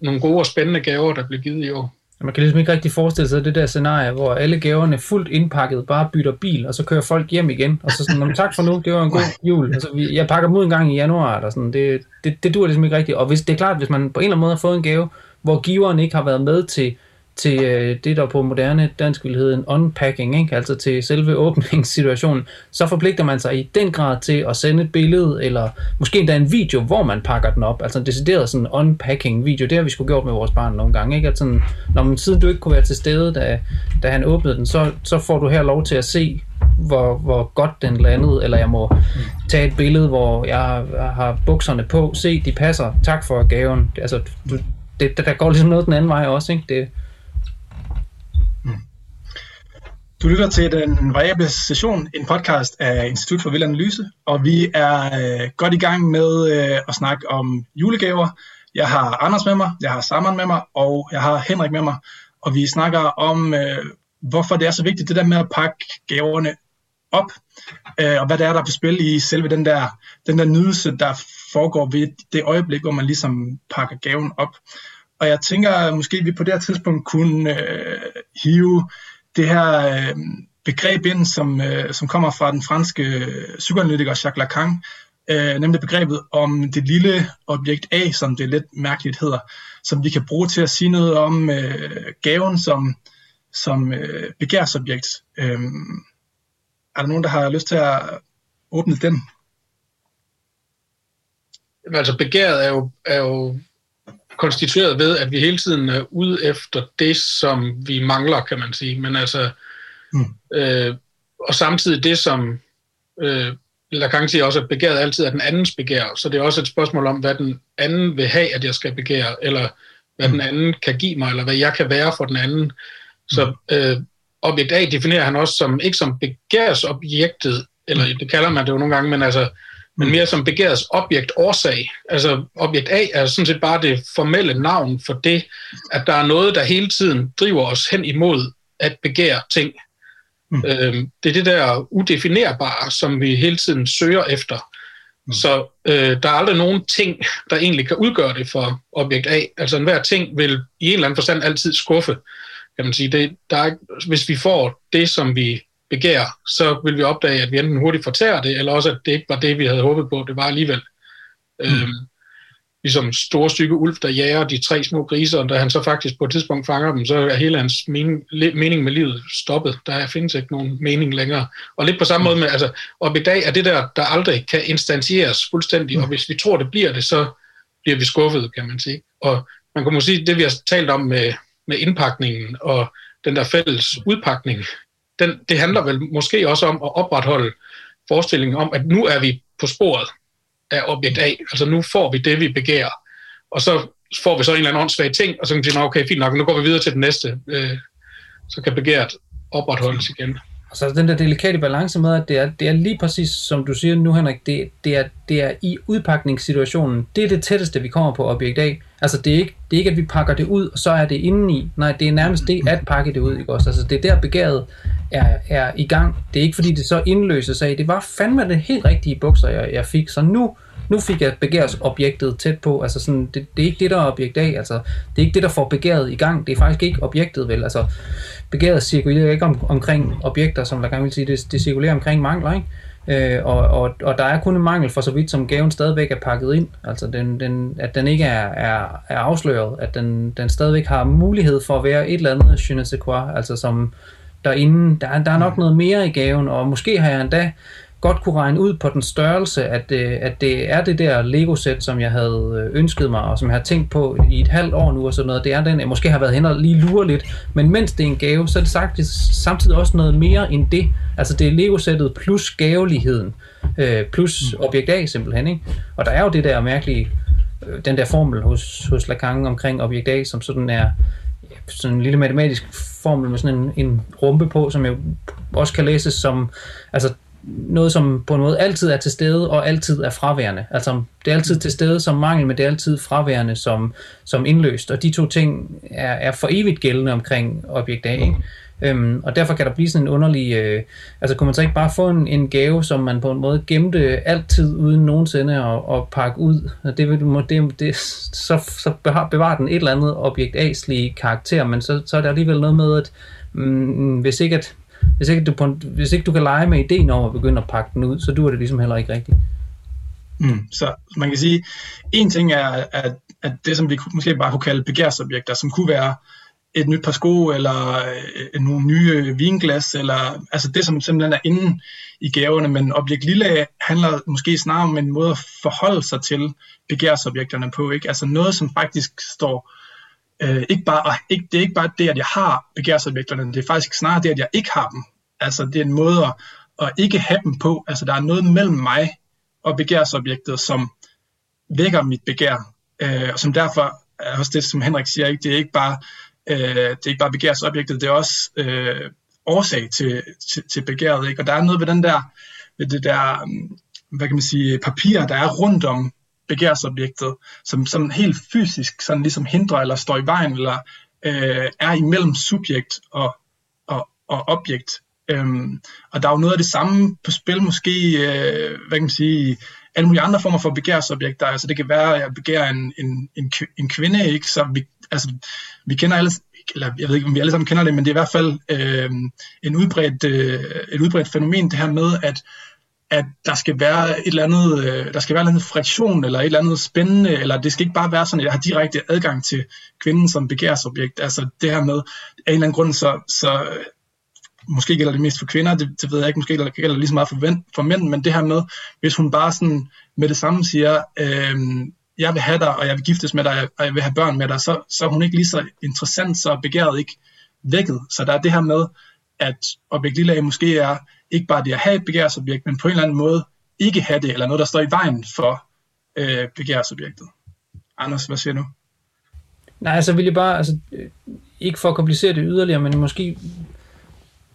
nogle gode og spændende gaver, der blev givet i år. Man kan ligesom ikke rigtig forestille sig det der scenarie, hvor alle gaverne fuldt indpakket bare bytter bil, og så kører folk hjem igen, og så sådan, tak for nu, det var en god jul. Altså, vi, jeg pakker dem ud en gang i januar, eller sådan, det, det, det dur ligesom ikke rigtigt. Og hvis, det er klart, hvis man på en eller anden måde har fået en gave, hvor giveren ikke har været med til til øh, det, der på moderne dansk vil hedde en unpacking, ikke? altså til selve åbningssituationen, så forpligter man sig i den grad til at sende et billede, eller måske endda en video, hvor man pakker den op, altså en decideret sådan unpacking video, det har vi sgu gjort med vores barn nogle gange, ikke? At sådan, når man siden du ikke kunne være til stede, da, da han åbnede den, så, så får du her lov til at se, hvor, hvor godt den landede, eller jeg må tage et billede, hvor jeg har bukserne på, se, de passer, tak for gaven, altså, du, det, der går ligesom noget den anden vej også, ikke? Det, Du lytter til den variable session, en podcast af Institut for Vild Analyse, og vi er øh, godt i gang med øh, at snakke om julegaver. Jeg har Anders med mig, jeg har Saman med mig, og jeg har Henrik med mig, og vi snakker om, øh, hvorfor det er så vigtigt, det der med at pakke gaverne op, øh, og hvad det er, der er på spil i selve den der, den der nydelse, der foregår ved det øjeblik, hvor man ligesom pakker gaven op. Og jeg tænker, at måske vi på det her tidspunkt kunne øh, hive det her øh, begreb ind, som, øh, som kommer fra den franske øh, psykoanalytiker Jacques Lacan, øh, nemlig begrebet om det lille objekt A, som det lidt mærkeligt hedder, som vi kan bruge til at sige noget om øh, gaven som, som øh, begærsobjekt. Øh, er der nogen, der har lyst til at åbne den? Altså begæret er jo, er jo konstitueret ved, at vi hele tiden er ude efter det, som vi mangler, kan man sige. Men altså, mm. øh, og samtidig det, som øh, Lacan siger også, at begæret altid er den andens begær. Så det er også et spørgsmål om, hvad den anden vil have, at jeg skal begære, eller hvad mm. den anden kan give mig, eller hvad jeg kan være for den anden. Så mm. øh, objekt A definerer han også som, ikke som begærsobjektet, eller mm. det kalder man det jo nogle gange, men altså men mere som begærets objekt årsag. Altså objekt A er sådan set bare det formelle navn for det, at der er noget, der hele tiden driver os hen imod at begære ting. Mm. Øhm, det er det der udefinerbare, som vi hele tiden søger efter. Mm. Så øh, der er aldrig nogen ting, der egentlig kan udgøre det for objekt A. Altså enhver ting vil i en eller anden forstand altid skuffe. Kan man sige. Det, der er, hvis vi får det, som vi begærer, så vil vi opdage, at vi enten hurtigt fortærer det, eller også, at det ikke var det, vi havde håbet på, det var alligevel. Mm. Øhm, ligesom store stykke ulv, der jager de tre små griser, og da han så faktisk på et tidspunkt fanger dem, så er hele hans mening, mening med livet stoppet. Der findes ikke nogen mening længere. Og lidt på samme mm. måde med, altså, op i dag er det der, der aldrig kan instancieres fuldstændig, mm. og hvis vi tror, det bliver det, så bliver vi skuffet, kan man sige. Og man kan måske sige, det vi har talt om med, med indpakningen og den der fælles udpakning, den, det handler vel måske også om at opretholde forestillingen om, at nu er vi på sporet af objekt A. Altså nu får vi det, vi begærer. Og så får vi så en eller anden åndssvag ting, og så kan vi sige, okay, fint nok, nu går vi videre til den næste. Øh, så kan begæret opretholdes igen. Og så er den der delikate balance med, at det er, det er lige præcis, som du siger nu, Henrik, det, det, er, det er i udpakningssituationen, det er det tætteste, vi kommer på objekt A. Altså, det er, ikke, det er ikke, at vi pakker det ud, og så er det indeni. Nej, det er nærmest det at pakke det ud, ikke også? Altså, det er der begæret er, er i gang. Det er ikke, fordi det så indløser sig. Det var fandme det helt rigtige bukser, jeg, jeg fik. Så nu, nu fik jeg begærsobjektet tæt på. Altså sådan, det, det er ikke det, der er objekt A. Altså, det er ikke det, der får begæret i gang. Det er faktisk ikke objektet, vel? Altså, begæret cirkulerer ikke om, omkring objekter, som der gerne vil sige. Det, det cirkulerer omkring mangler, ikke? Øh, og, og, og der er kun en mangel for så vidt, som gaven stadigvæk er pakket ind. Altså den, den, at den ikke er, er, er afsløret. At den, den stadigvæk har mulighed for at være et eller andet je ne sais quoi, altså som derinde. Der, der er nok noget mere i gaven, og måske har jeg endda godt kunne regne ud på den størrelse, at, øh, at det er det der Lego-sæt, som jeg havde øh, ønsket mig, og som jeg har tænkt på i et halvt år nu og sådan noget. Det er den, jeg måske har været hen og lige lure lidt, men mens det er en gave, så er det sagt, samtidig også noget mere end det. Altså det er Lego-sættet plus gaveligheden, øh, plus mm. objekt A simpelthen. Ikke? Og der er jo det der mærkelige, den der formel hos, hos Lacan omkring objekt A, som sådan er sådan en lille matematisk formel med sådan en, en rumpe på, som jeg også kan læses som, altså noget, som på en måde altid er til stede og altid er fraværende. Altså, det er altid til stede som mangel, men det er altid fraværende som, som indløst. Og de to ting er, er for evigt gældende omkring objekt A. Ikke? Øhm, og derfor kan der blive sådan en underlig... Øh, altså kunne man så ikke bare få en, en gave, som man på en måde gemte altid uden nogensinde at, at pakke ud? Og det, vil, det, det, så, så bevarer den et eller andet objekt A-slige karakter, men så, så er der alligevel noget med, at mm, hvis ikke at hvis ikke, du, hvis ikke du kan lege med ideen om at begynde at pakke den ud, så dur det ligesom heller ikke rigtigt. Mm, så man kan sige, en ting er, at, at det, som vi måske bare kunne kalde begærsobjekter, som kunne være et nyt par sko, eller øh, nogle nye vinglas, eller altså det, som simpelthen er inde i gaverne, men objekt lille handler måske snarere om en måde at forholde sig til begærsobjekterne på, ikke? Altså noget, som faktisk står øh, ikke bare, ikke, det er ikke bare det, at jeg har begærsobjekterne, det er faktisk snarere det, at jeg ikke har dem. Altså det er en måde at, at ikke have dem på. Altså der er noget mellem mig og begærsobjektet, som vækker mit begær, øh, og som derfor også det, som Henrik siger, ikke? det er ikke bare, øh, det er ikke bare begærsobjektet, det er også øh, årsag til, til, til begæret. Ikke? Og der er noget ved den der, ved det der, mm, hvad kan man sige, papir, der er rundt om begærsobjektet, som, som helt fysisk sådan ligesom hindrer eller står i vejen, eller øh, er imellem subjekt og, og, og objekt. Øhm, og der er jo noget af det samme på spil, måske, øh, hvad kan man sige, alle mulige andre former for begærsobjekter. Altså det kan være, at jeg begærer en, en, en, en kvinde, ikke? Så vi, altså, vi kender alle, eller jeg ved ikke, om vi alle sammen kender det, men det er i hvert fald øh, en udbredt, øh, et udbredt fænomen, det her med, at at der skal være et eller andet, øh, der skal være en eller andet friktion, eller et eller andet spændende, eller det skal ikke bare være sådan, at jeg har direkte adgang til kvinden som begærsobjekt. Altså det her med, af en eller anden grund, så, så øh, måske gælder det mest for kvinder, det, det ved jeg ikke, måske gælder det lige så meget for, for mænd, men det her med, hvis hun bare sådan med det samme siger, øh, jeg vil have dig, og jeg vil giftes med dig, og jeg vil have børn med dig, så, så er hun ikke lige så interessant, så begæret ikke vækket. Så der er det her med, at objekt lille måske er ikke bare det at have et begærsobjekt, men på en eller anden måde ikke have det, eller noget, der står i vejen for øh, begærsobjektet. Anders, hvad siger du? Nej, altså vil jeg bare, altså, ikke for at komplicere det yderligere, men måske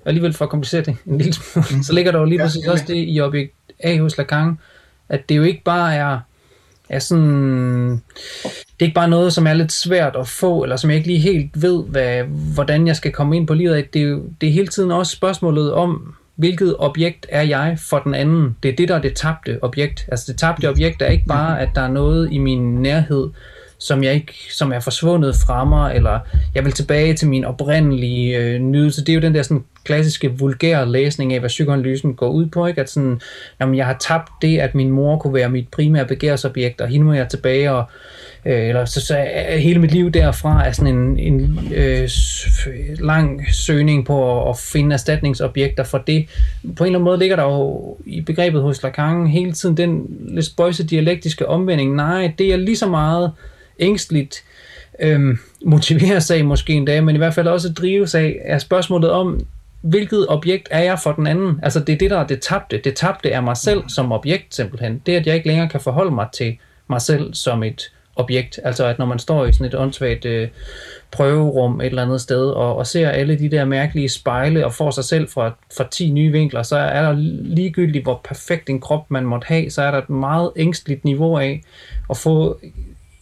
alligevel for at komplicere det en lille smule, mm. så ligger der jo lige præcis ja, også det i objekt A hos Lacan, at det jo ikke bare er er sådan... Det er ikke bare noget, som er lidt svært at få, eller som jeg ikke lige helt ved, hvad, hvordan jeg skal komme ind på livet af. Det er, det er hele tiden også spørgsmålet om, hvilket objekt er jeg for den anden? Det er det, der er det tabte objekt. Altså det tabte objekt er ikke bare, at der er noget i min nærhed, som jeg ikke, som er forsvundet fra mig, eller jeg vil tilbage til min oprindelige øh, nydelse. Det er jo den der sådan klassiske vulgære læsning af, hvad psykoanalysen går ud på, ikke? At sådan, jamen, jeg har tabt det, at min mor kunne være mit primære begærsobjekt, og hende må jeg tilbage, og øh, eller så, så er hele mit liv derfra er sådan en, en øh, lang søgning på at, at finde erstatningsobjekter for det. På en eller anden måde ligger der jo i begrebet hos Lacan hele tiden den lidt spøjse dialektiske omvending. Nej, det er lige så meget ængstligt øhm, motiveres af måske endda, men i hvert fald også drives af, er spørgsmålet om, hvilket objekt er jeg for den anden? Altså det er det, der er det tabte. Det tabte er mig selv som objekt simpelthen. Det, at jeg ikke længere kan forholde mig til mig selv som et objekt. Altså at når man står i sådan et åndssvagt øh, prøverum et eller andet sted, og, og ser alle de der mærkelige spejle, og får sig selv fra, fra 10 nye vinkler, så er der ligegyldigt, hvor perfekt en krop man måtte have, så er der et meget ængstligt niveau af at få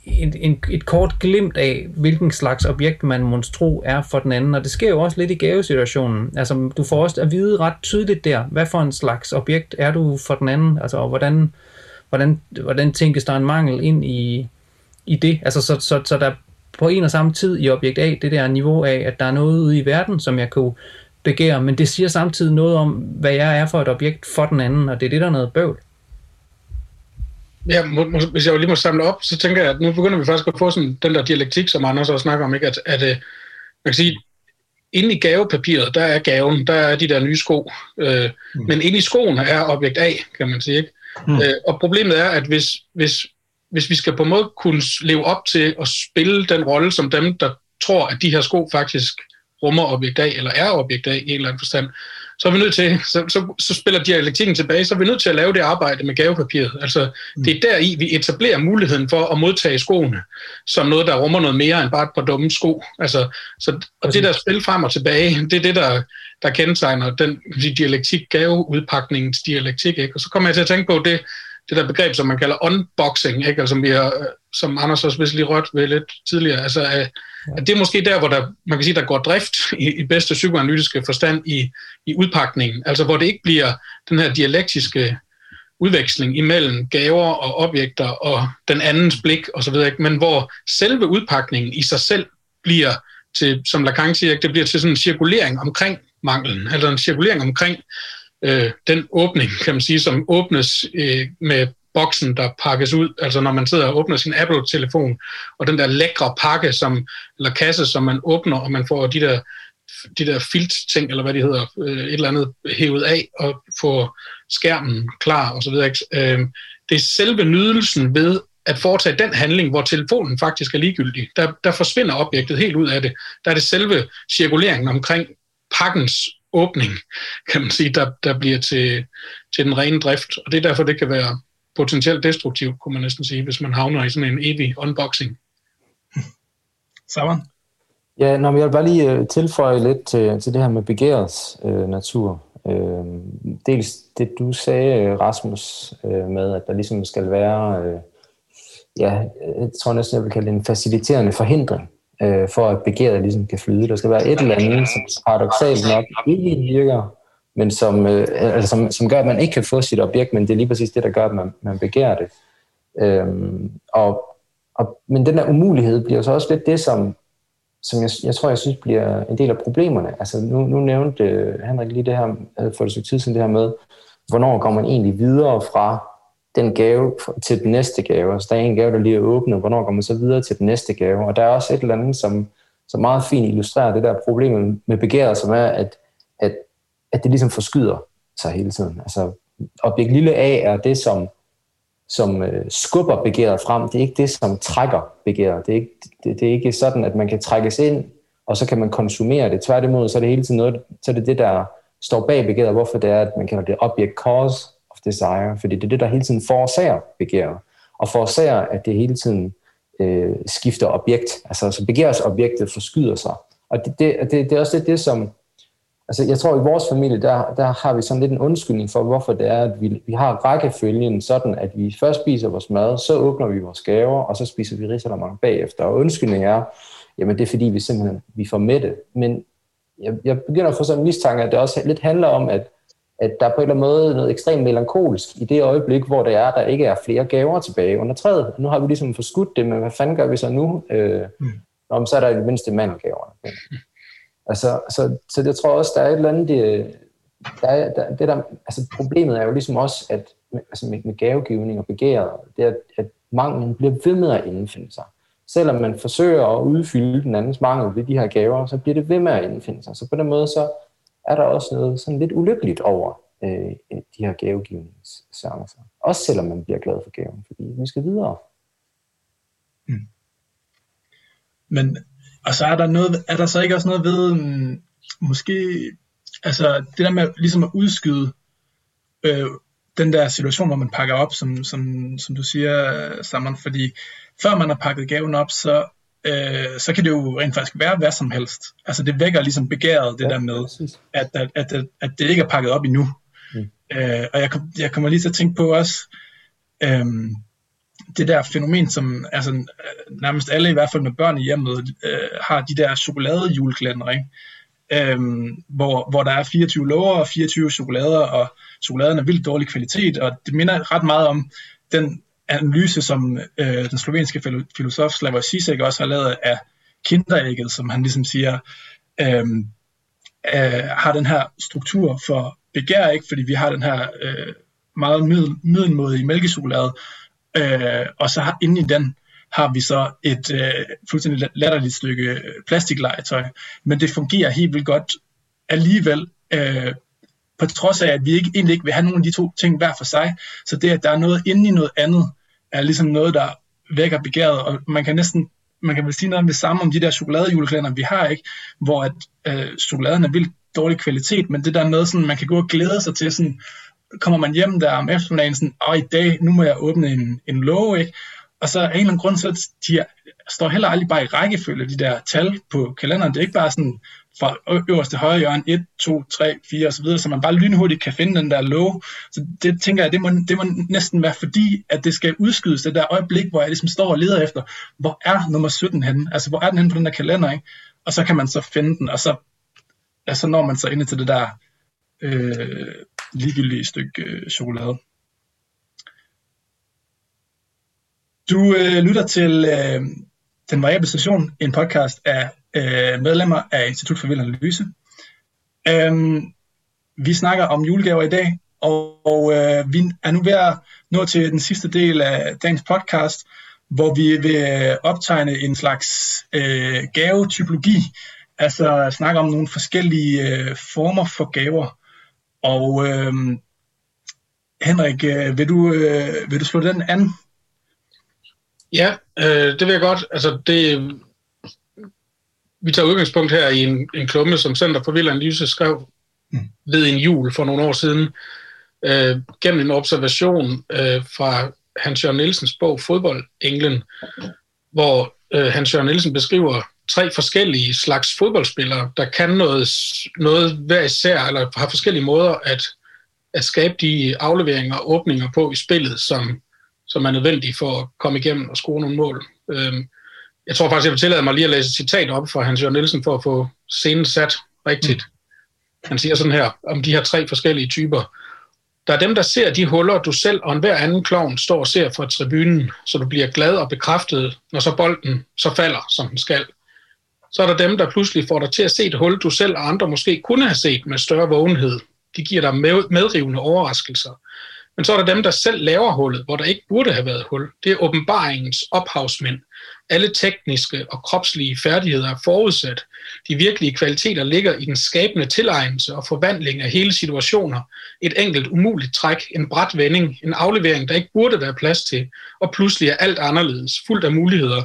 en, en, et kort glimt af, hvilken slags objekt man må tro er for den anden. Og det sker jo også lidt i gavesituationen. Altså, du får også at vide ret tydeligt der, hvad for en slags objekt er du for den anden, altså, og hvordan, hvordan, hvordan tænkes der en mangel ind i, i det. Altså, så, så, så der på en og samme tid i objekt A, det der niveau af, at der er noget ude i verden, som jeg kunne begære, men det siger samtidig noget om, hvad jeg er for et objekt for den anden, og det er det, der er noget bøvl. Ja, må, må, hvis jeg lige må samle op, så tænker jeg, at nu begynder vi faktisk at få sådan den der dialektik, som Anders også snakker om, ikke? At, at øh, man kan sige, inde i gavepapiret, der er gaven, der er de der nye sko, øh, mm. men inde i skoen er objekt A, kan man sige. Ikke? Mm. Øh, og problemet er, at hvis, hvis, hvis vi skal på en måde kunne leve op til at spille den rolle som dem, der tror, at de her sko faktisk rummer objekt A, eller er objekt A i en eller anden forstand, så er vi nødt til, så, så, så spiller dialektikken tilbage, så er vi nødt til at lave det arbejde med gavepapiret. Altså, mm. det er der i, vi etablerer muligheden for at modtage skoene, som noget, der rummer noget mere end bare et par dumme sko. Altså, så, og det der spil frem og tilbage, det er det, der, der kendetegner den dialektik, gaveudpakningens dialektik. Ikke? Og så kommer jeg til at tænke på det, det der begreb, som man kalder unboxing, ikke? Altså, som, vi har, som Anders også vist lige rørt ved lidt tidligere. Altså, at, at det er måske der, hvor der, man kan sige, der går drift i, i bedste psykoanalytiske forstand i, i udpakningen. Altså, hvor det ikke bliver den her dialektiske udveksling imellem gaver og objekter og den andens blik osv., men hvor selve udpakningen i sig selv bliver til, som Lacan siger, det bliver til sådan en cirkulering omkring manglen, eller en cirkulering omkring øh, den åbning, kan man sige, som åbnes øh, med boksen, der pakkes ud, altså når man sidder og åbner sin Apple-telefon, og den der lækre pakke, som, eller kasse, som man åbner, og man får de der, de der filt-ting, eller hvad de hedder, øh, et eller andet hævet af, og får skærmen klar, og så videre. Øh, det er selve nydelsen ved at foretage den handling, hvor telefonen faktisk er ligegyldig. Der, der forsvinder objektet helt ud af det. Der er det selve cirkuleringen omkring pakkens åbning, kan man sige, der, der bliver til, til den rene drift. Og det er derfor, det kan være potentielt destruktivt, kunne man næsten sige, hvis man havner i sådan en evig unboxing. Sammen? Ja, når jeg vil bare lige øh, tilføje lidt til, til det her med begærets øh, natur. Øh, dels det, du sagde, Rasmus, øh, med, at der ligesom skal være, øh, ja, jeg tror næsten, jeg vil kalde det en faciliterende forhindring øh, for at begæret ligesom kan flyde. Der skal være et eller andet, som paradoxalt nok ikke virker, men som, øh, altså, som, som gør, at man ikke kan få sit objekt, men det er lige præcis det, der gør, at man, man begærer det. Øhm, og, og, men den der umulighed bliver så også lidt det, som, som jeg, jeg tror, jeg synes bliver en del af problemerne. Altså nu, nu nævnte øh, Henrik lige det her, for et stykke tid siden, det her med, hvornår går man egentlig videre fra den gave til den næste gave. Altså, der er en gave, der lige er åbnet, hvornår går man så videre til den næste gave? Og der er også et eller andet, som, som meget fint illustrerer det der problem med begæret, som er, at, at, at det ligesom forskyder sig hele tiden. Altså, objekt lille a er det, som, som øh, skubber begæret frem. Det er ikke det, som trækker begæret. Det er, ikke, det, det er ikke sådan, at man kan trækkes ind, og så kan man konsumere det. Tværtimod, så er det hele tiden noget, så er det det, der står bag begæret, hvorfor det er, at man kalder det object cause, desire, fordi det er det, der hele tiden forårsager begær, og forårsager, at det hele tiden øh, skifter objekt. Altså så begærsobjektet forskyder sig. Og det, det, det, det er også det, det som, altså jeg tror, i vores familie, der, der har vi sådan lidt en undskyldning for, hvorfor det er, at vi, vi har rækkefølgen sådan, at vi først spiser vores mad, så åbner vi vores gaver, og så spiser vi risalamande bagefter. Og undskyldningen er, jamen det er fordi, vi simpelthen vi får med det. Men jeg, jeg begynder at få sådan en mistanke, at det også lidt handler om, at, at der er på en eller anden måde noget ekstremt melankolsk i det øjeblik, hvor det er, der ikke er flere gaver tilbage under træet. Nu har vi ligesom forskudt det, men hvad fanden gør vi så nu? Øh, mm. Nå, så er der i det mindste mandelgaver. Altså, så, så jeg tror også, der er et eller andet... Det, der er, der, det der, altså problemet er jo ligesom også, at altså med, med gavegivning og begæret, det er, at manglen bliver ved med at indfinde sig. Selvom man forsøger at udfylde den andens mangel ved de her gaver, så bliver det ved med at indfinde sig. Så på den måde, så er der også noget sådan lidt ulykkeligt over øh, de her gavegivningsseancer. Også selvom man bliver glad for gaven, fordi vi skal videre. Mm. Men og så er der noget, er der så ikke også noget ved, mm, måske, altså det der med ligesom at udskyde øh, den der situation, hvor man pakker op, som, som, som du siger, Sammen, fordi før man har pakket gaven op, så, øh, så kan det jo rent faktisk være hvad som helst. Altså det vækker ligesom begæret, det ja, der med, at, at, at, at det ikke er pakket op endnu. Mm. Øh, og jeg, kom, jeg kommer lige til at tænke på også, øh, det der fænomen, som altså, nærmest alle, i hvert fald med børn i hjemmet, øh, har de der chokoladejuleklænder, ikke? Øhm, hvor, hvor der er 24 lover og 24 chokolader, og chokoladen er vildt dårlig kvalitet, og det minder ret meget om den analyse, som øh, den slovenske filosof Slavoj Zizek også har lavet af kinderægget, som han ligesom siger, øh, øh, har den her struktur for begær, ikke? fordi vi har den her øh, meget i mælkechokolade, Øh, og så har, inde i den har vi så et øh, fuldstændig latterligt stykke øh, plastiklegetøj. Men det fungerer helt vildt godt alligevel, øh, på trods af, at vi ikke, egentlig ikke vil have nogen af de to ting hver for sig. Så det, at der er noget inde i noget andet, er ligesom noget, der vækker begæret, og man kan næsten man kan vel sige noget om det samme om de der chokoladejuleklæder, vi har, ikke? hvor at øh, chokoladen er vildt dårlig kvalitet, men det der med, sådan, man kan gå og glæde sig til, sådan, kommer man hjem der om eftermiddagen, sådan, og i dag, nu må jeg åbne en, en låge, ikke? Og så af en eller anden grund, så de står heller aldrig bare i rækkefølge, de der tal på kalenderen. Det er ikke bare sådan fra øverste højre hjørne, 1, 2, 3, 4 osv., så man bare lynhurtigt kan finde den der low. Så det tænker jeg, det må, det må næsten være fordi, at det skal udskydes, det der øjeblik, hvor jeg ligesom står og leder efter, hvor er nummer 17 henne? Altså, hvor er den henne på den der kalender, ikke? Og så kan man så finde den, og så, ja, så når man så ind til det der øh, ligegyldige stykke øh, chokolade. Du øh, lytter til øh, Den Variable Station, en podcast af øh, medlemmer af Institut for Vild Analyse. Øh, vi snakker om julegaver i dag, og, og øh, vi er nu ved at nå til den sidste del af dagens podcast, hvor vi vil optegne en slags øh, gavetypologi, altså snakke om nogle forskellige øh, former for gaver. Og øh, Henrik, øh, vil, du, øh, vil du slå den an? Ja, øh, det vil jeg godt. Altså, det, vi tager udgangspunkt her i en, en klumme, som Center for Vild Analyse skrev mm. ved en jul for nogle år siden, øh, gennem en observation øh, fra Hans Jørgen Nielsens bog Fodbold England, hvor øh, Hans Jørgen Nielsen beskriver tre forskellige slags fodboldspillere, der kan noget, noget hver især, eller har forskellige måder at, at skabe de afleveringer og åbninger på i spillet, som, som er nødvendige for at komme igennem og score nogle mål. Øhm, jeg tror faktisk, jeg vil tillade mig lige at læse et citat op fra Hans Jørgen Nielsen for at få scenen sat rigtigt. Mm. Han siger sådan her, om de her tre forskellige typer. Der er dem, der ser de huller, du selv og enhver anden klovn står og ser fra tribunen, så du bliver glad og bekræftet, når så bolden så falder, som den skal så er der dem, der pludselig får dig til at se et hul, du selv og andre måske kunne have set med større vågenhed. De giver dig medrivende overraskelser. Men så er der dem, der selv laver hullet, hvor der ikke burde have været hul. Det er åbenbaringens ophavsmænd. Alle tekniske og kropslige færdigheder er forudsat. De virkelige kvaliteter ligger i den skabende tilegnelse og forvandling af hele situationer. Et enkelt umuligt træk, en bræt vending, en aflevering, der ikke burde være plads til, og pludselig er alt anderledes, fuldt af muligheder,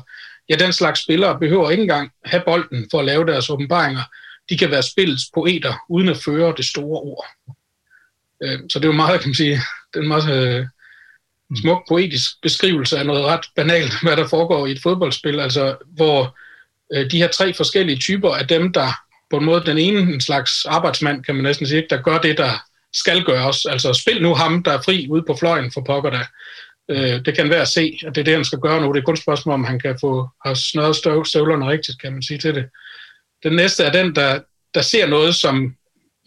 ja, den slags spillere behøver ikke engang have bolden for at lave deres åbenbaringer. De kan være spillets poeter, uden at føre det store ord. Øh, så det er jo meget, kan man sige, det er en meget øh, Mm. smuk poetisk beskrivelse af noget ret banalt, hvad der foregår i et fodboldspil, altså hvor øh, de her tre forskellige typer af dem, der på en måde den ene en slags arbejdsmand, kan man næsten sige, der gør det, der skal gøres. Altså spil nu ham, der er fri ude på fløjen for pokker der. Øh, det kan være at se, at det er det, han skal gøre nu. Det er kun et spørgsmål, om han kan få snøret støv, støvlerne rigtigt, kan man sige til det. Den næste er den, der, der ser noget, som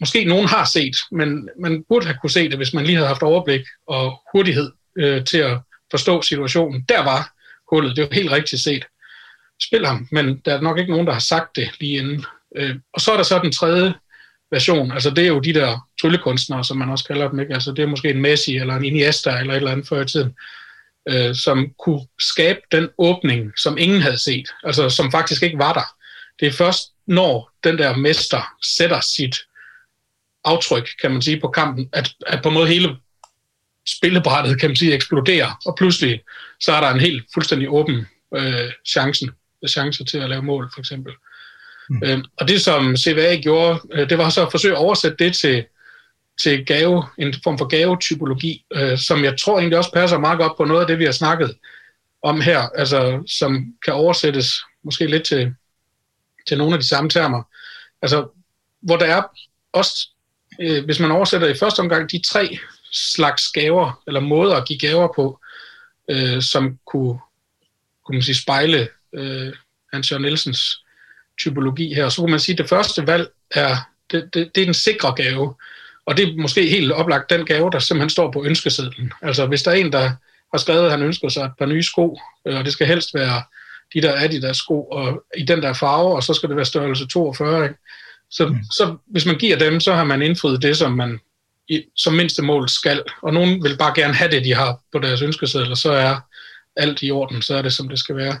måske nogen har set, men man burde have kunne se det, hvis man lige havde haft overblik og hurtighed øh, til at forstå situationen. Der var hullet. Det var helt rigtigt set. Spil ham, men der er nok ikke nogen, der har sagt det lige inden. Øh, og så er der så den tredje version. Altså det er jo de der tryllekunstnere, som man også kalder dem. Ikke? Altså det er måske en Messi eller en Iniesta eller et eller andet før i tiden, øh, som kunne skabe den åbning, som ingen havde set. Altså som faktisk ikke var der. Det er først, når den der mester sætter sit aftryk, kan man sige, på kampen, at, at på en måde hele spillebrættet, kan man sige, eksploderer, og pludselig så er der en helt fuldstændig åben øh, chancen, chance til at lave mål, for eksempel. Mm. Øh, og det, som CVA gjorde, øh, det var så at forsøge at oversætte det til, til gave, en form for gavetypologi, øh, som jeg tror egentlig også passer meget godt på noget af det, vi har snakket om her, altså som kan oversættes måske lidt til, til nogle af de samme termer. Altså, hvor der er også, øh, hvis man oversætter i første omgang, de tre slags gaver, eller måder at give gaver på, øh, som kunne, kunne man sige, spejle øh, Hans Jørgen Nielsens typologi her. Så kunne man sige, at det første valg er, det, det, det er den sikre gave, og det er måske helt oplagt den gave, der simpelthen står på ønskesedlen. Altså hvis der er en, der har skrevet, at han ønsker sig et par nye sko, øh, og det skal helst være de der er de der sko, og i den der farve, og så skal det være størrelse 42, ikke? Så, mm. så hvis man giver dem, så har man indfriet det, som man i, som mindste mål skal. Og nogen vil bare gerne have det, de har på deres ønskeseddel, og så er alt i orden, så er det, som det skal være.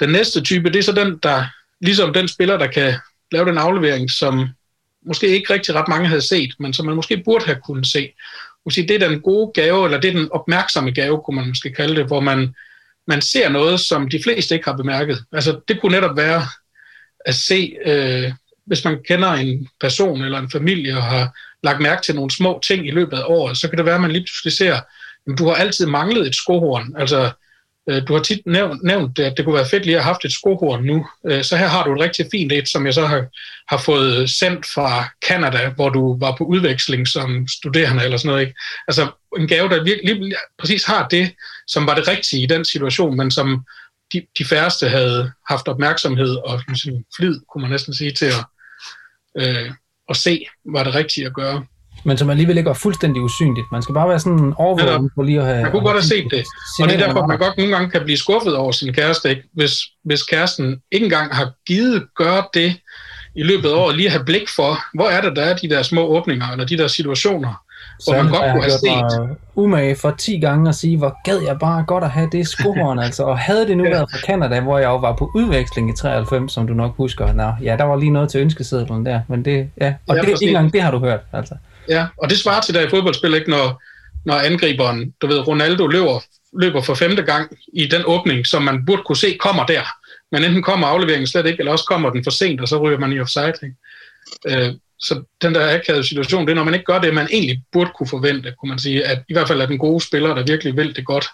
Den næste type, det er så den, der ligesom den spiller, der kan lave den aflevering, som måske ikke rigtig ret mange havde set, men som man måske burde have kunnet se. Måske det er den gode gave, eller det er den opmærksomme gave, kunne man måske kalde det, hvor man, man ser noget, som de fleste ikke har bemærket. Altså det kunne netop være at se, øh, hvis man kender en person eller en familie og har lagt mærke til nogle små ting i løbet af året, så kan det være, at man lige pludselig ser, at du har altid manglet et skohorn. Altså, øh, du har tit nævnt, nævnt, at det kunne være fedt lige at have haft et skohorn nu. Øh, så her har du et rigtig fint et, som jeg så har, har fået sendt fra Canada, hvor du var på udveksling som studerende eller sådan noget. Ikke? Altså en gave, der virkelig lige præcis har det, som var det rigtige i den situation, men som de, de færreste havde haft opmærksomhed og flid, kunne man næsten sige, til at, øh, at se, var det rigtige at gøre. Men som alligevel ikke var fuldstændig usynligt. Man skal bare være sådan overvågen for lige at have... Man kunne godt have set det. Og det er derfor, man godt nogle gange kan blive skuffet over sin kæreste, ikke? Hvis, hvis kæresten ikke engang har givet gøre det i løbet af året, lige at have blik for, hvor er det, der er de der små åbninger, eller de der situationer, hvor man godt kunne have set. umage for 10 gange at sige, hvor gad jeg bare godt at have det skohorn, altså. Og havde det nu ja. været fra Canada, hvor jeg jo var på udveksling i 93, som du nok husker. Nå, ja, der var lige noget til ønskesedlen der, men det, ja. Og ja, det, ikke engang det har du hørt, altså. Ja, og det svarer til der i fodboldspil, ikke, når, når angriberen, du ved, Ronaldo løber, løber for femte gang i den åbning, som man burde kunne se kommer der. Men enten kommer afleveringen slet ikke, eller også kommer den for sent, og så ryger man i offside. Ikke? Øh, så den der akavede situation, det er, når man ikke gør det, man egentlig burde kunne forvente, kunne man sige, at i hvert fald er den gode spiller, der virkelig vil det godt.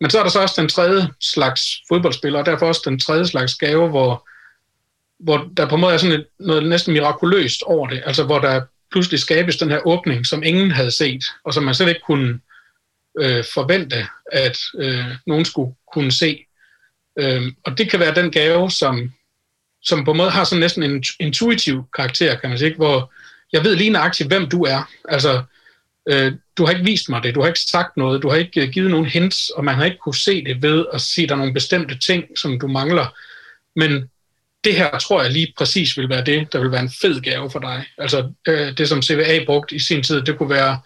Men så er der så også den tredje slags fodboldspiller, og derfor også den tredje slags gave, hvor, hvor der på en måde er sådan et, noget næsten mirakuløst over det, altså hvor der pludselig skabes den her åbning, som ingen havde set, og som man slet ikke kunne øh, forvente, at øh, nogen skulle kunne se. Øh, og det kan være den gave, som, som på en måde har sådan næsten en intuitiv karakter, kan man sige, hvor jeg ved lige nøjagtigt, hvem du er. Altså, øh, du har ikke vist mig det, du har ikke sagt noget, du har ikke øh, givet nogen hints, og man har ikke kunne se det ved at se, der er nogle bestemte ting, som du mangler. Men det her tror jeg lige præcis vil være det, der vil være en fed gave for dig. Altså øh, det, som CVA brugt i sin tid, det kunne være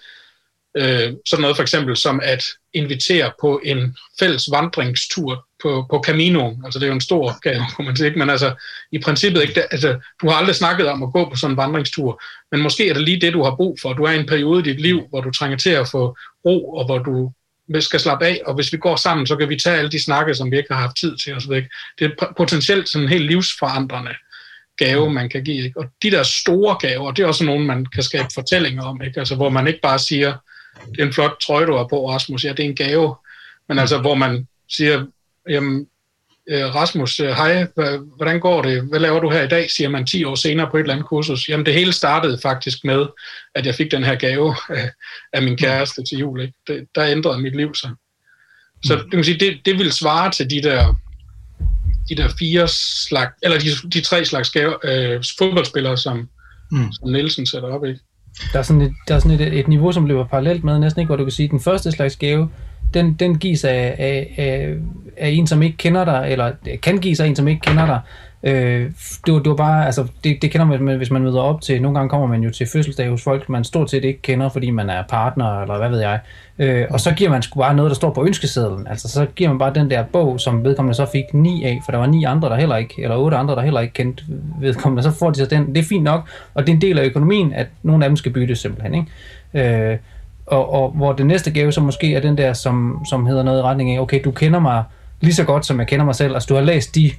øh, sådan noget for eksempel som at invitere på en fælles vandringstur på, på Camino. Altså det er jo en stor gave, kunne man sige. Men altså i princippet ikke, altså, du har aldrig snakket om at gå på sådan en vandringstur, men måske er det lige det, du har brug for. Du er i en periode i dit liv, hvor du trænger til at få ro, og hvor du skal slappe af, og hvis vi går sammen, så kan vi tage alle de snakke, som vi ikke har haft tid til osv. Det er potentielt sådan en helt livsforandrende gave, mm. man kan give. Ikke? Og de der store gaver, det er også nogle, man kan skabe fortællinger om, ikke? Altså, hvor man ikke bare siger, det er en flot trøje, du har på, Rasmus, ja, det er en gave, men altså, hvor man siger, jamen, øh, Rasmus, øh, hej, hvordan går det? Hvad laver du her i dag, siger man 10 år senere på et eller andet kursus. Jamen det hele startede faktisk med, at jeg fik den her gave af, af min kæreste til jul. Ikke? Det, der ændrede mit liv sig. Så det, kan sige, det, det vil svare til de der, de der fire slags, eller de, de tre slags gave, øh, fodboldspillere, som, mm. som Nielsen sætter op. Ikke? Der er sådan, et, der er sådan et, et niveau, som løber parallelt med, næsten ikke, hvor du kan sige, at den første slags gave, den, den gives af, af, af, af en, som ikke kender dig, eller kan gives af en, som ikke kender dig. Øh, det, var, det var bare, altså, det, det kender man, hvis man møder op til, nogle gange kommer man jo til fødselsdag hos folk, man stort set ikke kender, fordi man er partner, eller hvad ved jeg. Øh, og så giver man sgu bare noget, der står på ønskesedlen. Altså, så giver man bare den der bog, som vedkommende så fik ni af, for der var ni andre, der heller ikke, eller otte andre, der heller ikke kendte vedkommende. Så får de så den. Det er fint nok, og det er en del af økonomien, at nogle af dem skal bytte simpelthen, ikke? Øh, og, og hvor det næste gave så måske er den der, som, som hedder noget i retning af, okay, du kender mig lige så godt, som jeg kender mig selv. Altså, du har læst de,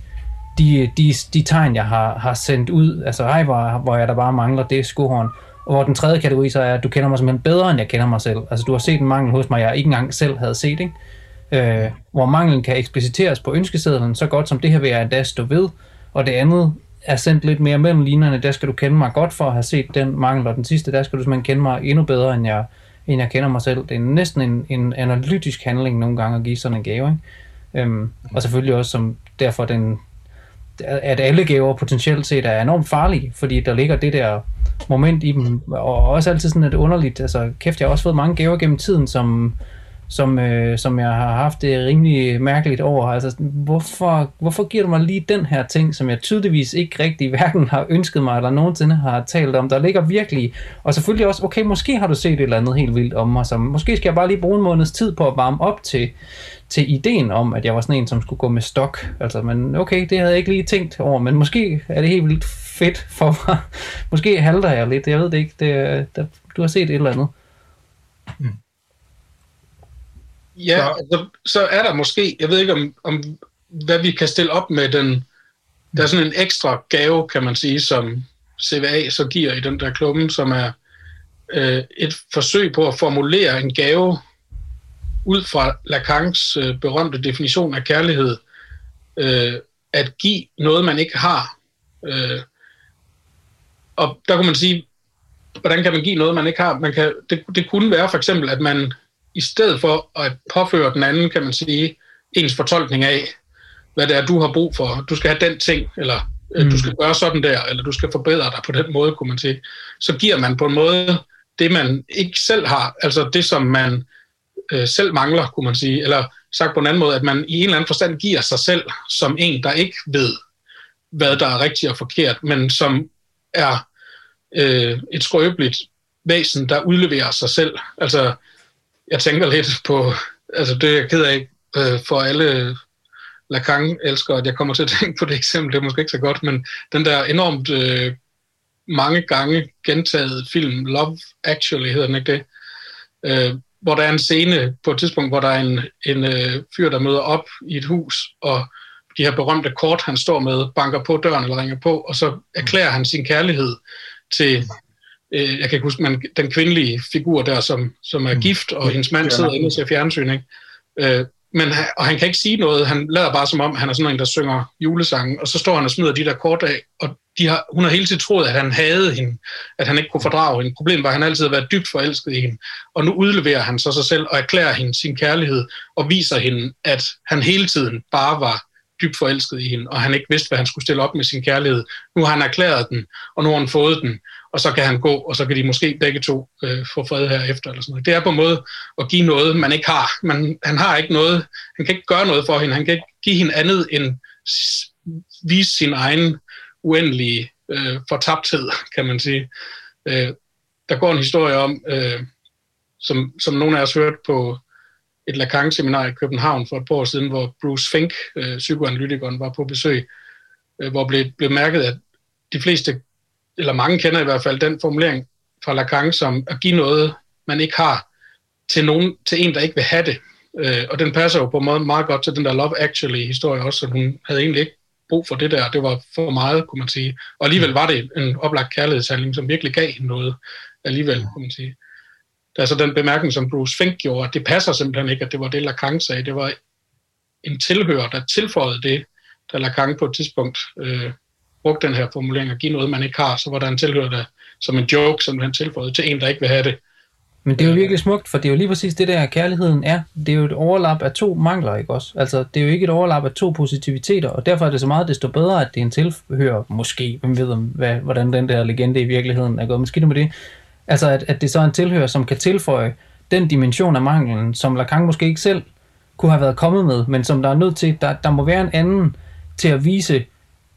de, de, de tegn, jeg har, har sendt ud. Altså, ej, hvor, hvor jeg der bare mangler det skohorn. Og hvor den tredje kategori så er, at du kender mig simpelthen bedre, end jeg kender mig selv. Altså, du har set en mangel hos mig, jeg ikke engang selv havde set, ikke? Øh, hvor manglen kan ekspliciteres på ønskesedlen, så godt som det her vil jeg endda stå ved. Og det andet er sendt lidt mere mellem linjerne, der skal du kende mig godt for at have set den mangel, og den sidste, der skal du simpelthen kende mig endnu bedre, end jeg, end jeg kender mig selv. Det er næsten en, en analytisk handling nogle gange at give sådan en gave. Ikke? Øhm, og selvfølgelig også som derfor den, at alle gaver potentielt set er enormt farlige, fordi der ligger det der moment i dem, og også altid sådan et underligt, altså kæft, jeg har også fået mange gaver gennem tiden, som, som, øh, som jeg har haft det rimelig mærkeligt over. Altså, hvorfor, hvorfor giver du mig lige den her ting, som jeg tydeligvis ikke rigtig hverken har ønsket mig, eller nogensinde har talt om? Der ligger virkelig, og selvfølgelig også, okay, måske har du set et eller andet helt vildt om mig, så måske skal jeg bare lige bruge en måneds tid på at varme op til, til ideen om, at jeg var sådan en, som skulle gå med stok. Altså, men okay, det havde jeg ikke lige tænkt over, men måske er det helt vildt fedt for mig. måske halter jeg lidt, jeg ved det ikke. Det, øh, der, du har set et eller andet. Mm. Ja, så. Altså, så er der måske, jeg ved ikke om, om hvad vi kan stille op med den, der er sådan en ekstra gave, kan man sige, som CVA så giver i den der klumme, som er øh, et forsøg på at formulere en gave ud fra Lacans øh, berømte definition af kærlighed, øh, at give noget, man ikke har. Øh, og der kunne man sige, hvordan kan man give noget, man ikke har? Man kan, det, det kunne være for eksempel, at man i stedet for at påføre den anden, kan man sige, ens fortolkning af, hvad det er, du har brug for. Du skal have den ting, eller øh, mm. du skal gøre sådan der, eller du skal forbedre dig på den måde, kunne man sige. Så giver man på en måde det, man ikke selv har, altså det, som man øh, selv mangler, kunne man sige, eller sagt på en anden måde, at man i en eller anden forstand giver sig selv som en, der ikke ved, hvad der er rigtigt og forkert, men som er øh, et skrøbeligt væsen, der udleverer sig selv. Altså, jeg tænker lidt på, altså det er jeg ked af øh, for alle Lacan elsker, at jeg kommer til at tænke på det eksempel, det er måske ikke så godt, men den der enormt øh, mange gange gentaget film, Love Actually hedder den ikke det, øh, hvor der er en scene på et tidspunkt, hvor der er en, en øh, fyr, der møder op i et hus, og de her berømte kort, han står med, banker på døren eller ringer på, og så erklærer han sin kærlighed til øh, jeg kan huske, man, den kvindelige figur der, som, som er mm. gift, og hendes mand sidder inde og ser fjernsyn, ikke? Øh, men, og han kan ikke sige noget, han lader bare som om, han er sådan en, der synger julesange, og så står han og smider de der kort af, og de har, hun har hele tiden troet, at han havde hende, at han ikke kunne fordrage hende. Problemet var, at han altid havde været dybt forelsket i hende, og nu udleverer han så sig selv og erklærer hende sin kærlighed, og viser hende, at han hele tiden bare var dybt forelsket i hende, og han ikke vidste, hvad han skulle stille op med sin kærlighed. Nu har han erklæret den, og nu har han fået den, og så kan han gå, og så kan de måske begge to øh, få fred herefter. Eller sådan noget. Det er på en måde at give noget, man ikke har. Man, han har ikke noget, han kan ikke gøre noget for hende, han kan ikke give hende andet end vise sin egen uendelige øh, fortabthed, kan man sige. Øh, der går en historie om, øh, som, som nogle af os hørte på et Lacan-seminar i København for et par år siden, hvor Bruce Fink, øh, psykoanalytikeren, var på besøg, øh, hvor blev, blev mærket, at de fleste eller mange kender i hvert fald den formulering fra Lacan som at give noget, man ikke har, til, nogen, til en, der ikke vil have det. Øh, og den passer jo på en måde meget godt til den der Love Actually-historie også, at hun havde egentlig ikke brug for det der. Det var for meget, kunne man sige. Og alligevel var det en oplagt kærlighedshandling, som virkelig gav hende noget alligevel, kunne man sige. Der er så den bemærkning, som Bruce Fink gjorde, at det passer simpelthen ikke, at det var det, Lacan sagde. Det var en tilhører, der tilføjede det, da Lacan på et tidspunkt øh, brugte den her formulering at give noget, man ikke har, så var der en tilhører, der som en joke, som han tilføjede til en, der ikke vil have det. Men det er jo virkelig smukt, for det er jo lige præcis det der, kærligheden er. Det er jo et overlap af to mangler, ikke også? Altså, det er jo ikke et overlap af to positiviteter, og derfor er det så meget desto bedre, at det er en tilhører, måske, hvem ved, hvad, hvordan den der legende i virkeligheden er gået. Men skidt med det. Altså, at, at det så er en tilhører, som kan tilføje den dimension af manglen, som Lacan måske ikke selv kunne have været kommet med, men som der er nødt til, der, der må være en anden til at vise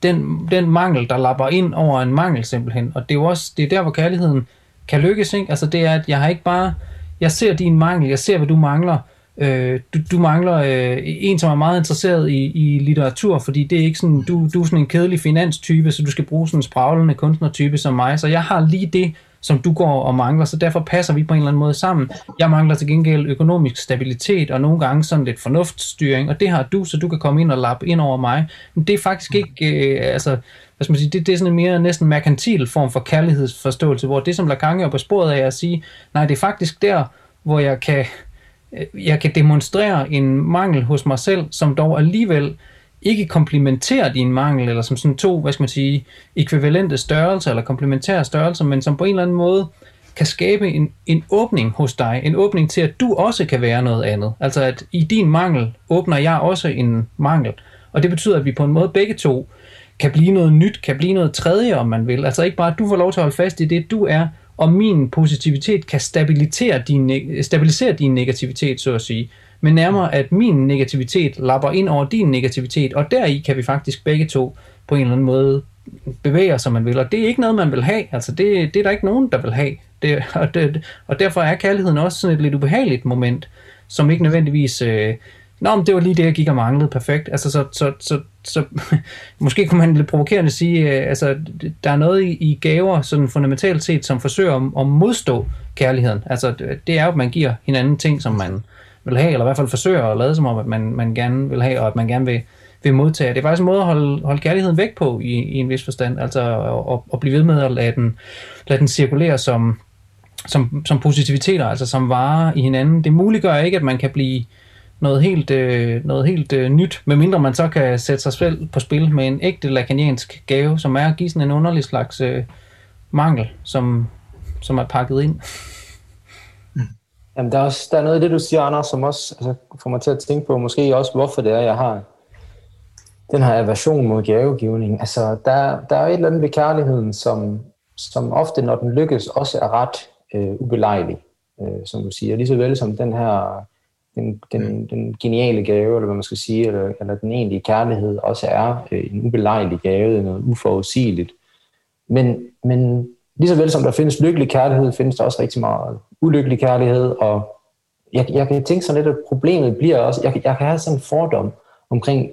den, den mangel, der lapper ind over en mangel simpelthen. Og det er jo også, det er der, hvor kærligheden kan lykkes, ikke? Altså det er, at jeg har ikke bare, jeg ser din mangel, jeg ser, hvad du mangler, øh, du, du mangler øh, en, som er meget interesseret i, i litteratur, fordi det er ikke sådan, du, du er sådan en kedelig finanstype, så du skal bruge sådan en spraglende kunstnertype som mig, så jeg har lige det, som du går og mangler, så derfor passer vi på en eller anden måde sammen. Jeg mangler til gengæld økonomisk stabilitet, og nogle gange sådan lidt fornuftstyring, og det har du, så du kan komme ind og lappe ind over mig. Men det er faktisk ikke, øh, altså, hvad skal man sige, det, det er sådan en mere næsten merkantil form for kærlighedsforståelse, hvor det som Lacan er på sporet af at sige, nej, det er faktisk der, hvor jeg kan, øh, jeg kan demonstrere en mangel hos mig selv, som dog alligevel ikke komplementerer din mangel, eller som sådan to, hvad skal man sige, ekvivalente størrelser, eller komplementære størrelser, men som på en eller anden måde kan skabe en, en åbning hos dig, en åbning til, at du også kan være noget andet. Altså at i din mangel åbner jeg også en mangel. Og det betyder, at vi på en måde begge to kan blive noget nyt, kan blive noget tredje, om man vil. Altså ikke bare, at du får lov til at holde fast i det, du er, og min positivitet kan stabilisere din, stabilisere din negativitet, så at sige men nærmere at min negativitet lapper ind over din negativitet, og deri kan vi faktisk begge to på en eller anden måde bevæge os, som man vil, og det er ikke noget, man vil have. Altså, det, det er der ikke nogen, der vil have. Det, og, det, og derfor er kærligheden også sådan et lidt ubehageligt moment, som ikke nødvendigvis... Øh, Nå, men det var lige det, jeg gik og manglede. Perfekt. Altså, så, så, så, så måske kunne man lidt provokerende sige, øh, altså, der er noget i, i gaver, sådan fundamentalt set, som forsøger at, at modstå kærligheden. Altså, det er jo, at man giver hinanden ting, som man vil have, eller i hvert fald forsøger at lade som om, at man, man gerne vil have, og at man gerne vil, vil modtage. Det er faktisk en måde at holde, holde kærligheden væk på i, i en vis forstand, altså at, at, blive ved med at lade den, lade den cirkulere som, som, som positiviteter, altså som varer i hinanden. Det muliggør ikke, at man kan blive noget helt, øh, noget helt øh, nyt, medmindre man så kan sætte sig selv på spil med en ægte lakaniansk gave, som er at give sådan en underlig slags øh, mangel, som, som er pakket ind. Jamen, der er, også, der er noget af det, du siger, Anders, som også altså, får mig til at tænke på, måske også, hvorfor det er, jeg har den her aversion mod gavegivning. Altså, der, der er et eller andet ved kærligheden, som, som ofte, når den lykkes, også er ret øh, ubelejlig, øh, som du siger. Lige så vel som den her den, den, den geniale gave, eller hvad man skal sige, eller, eller den egentlige kærlighed, også er øh, en ubelejlig gave, noget uforudsigeligt. Men, men vel som der findes lykkelig kærlighed, findes der også rigtig meget ulykkelig kærlighed, og jeg, jeg kan tænke sådan lidt, at problemet bliver også, jeg, jeg kan have sådan en fordom omkring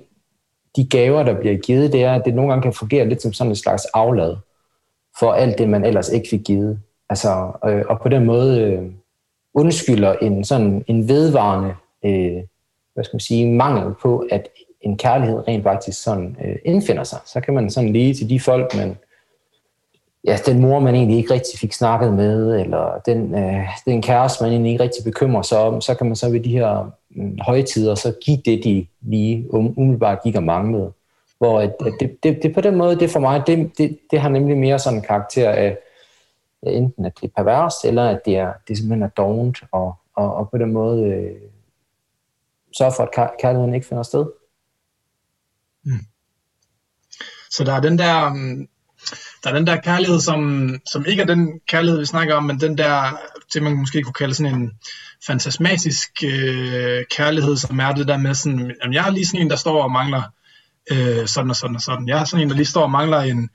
de gaver, der bliver givet, det er, at det nogle gange kan fungere lidt som sådan en slags aflad for alt det, man ellers ikke fik givet. Altså, øh, og på den måde øh, undskylder en sådan en vedvarende øh, hvad skal man sige, mangel på, at en kærlighed rent faktisk sådan øh, indfinder sig. Så kan man sådan lige til de folk, man ja, den mor, man egentlig ikke rigtig fik snakket med, eller den, øh, den kæreste, man egentlig ikke rigtig bekymrer sig om, så kan man så ved de her øh, højtider så give det, de lige um-, umiddelbart gik og manglede. Hvor at, at det, det, det, på den måde, det for mig, det, det, det har nemlig mere sådan en karakter af, ja, enten at det er perverst, eller at det, er, det simpelthen er dovent, og, og, og på den måde øh, sørge for, at kærligheden ikke finder sted. Mm. Så der er den der, um, der er den der kærlighed, som, som ikke er den kærlighed, vi snakker om, men den der, det man måske kunne kalde sådan en fantasmatisk øh, kærlighed, som er det der med sådan, jamen jeg er lige sådan en, der står og mangler øh, sådan og sådan og sådan. Jeg er sådan en, der lige står og mangler en,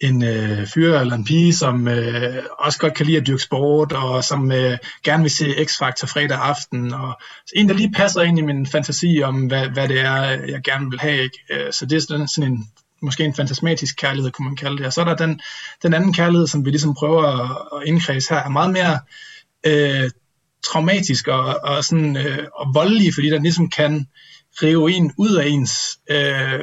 en øh, fyr eller en pige, som øh, også godt kan lide at dyrke sport, og som øh, gerne vil se X-Factor fredag aften, og så en, der lige passer ind i min fantasi om, hvad, hvad det er, jeg gerne vil have. Ikke? Øh, så det er sådan, sådan en måske en fantasmatisk kærlighed, kunne man kalde det. Og så er der den, den anden kærlighed, som vi ligesom prøver at, at indkredse her, er meget mere øh, traumatisk og, og, sådan, øh, og voldelig, fordi den ligesom kan rive en ud af ens øh,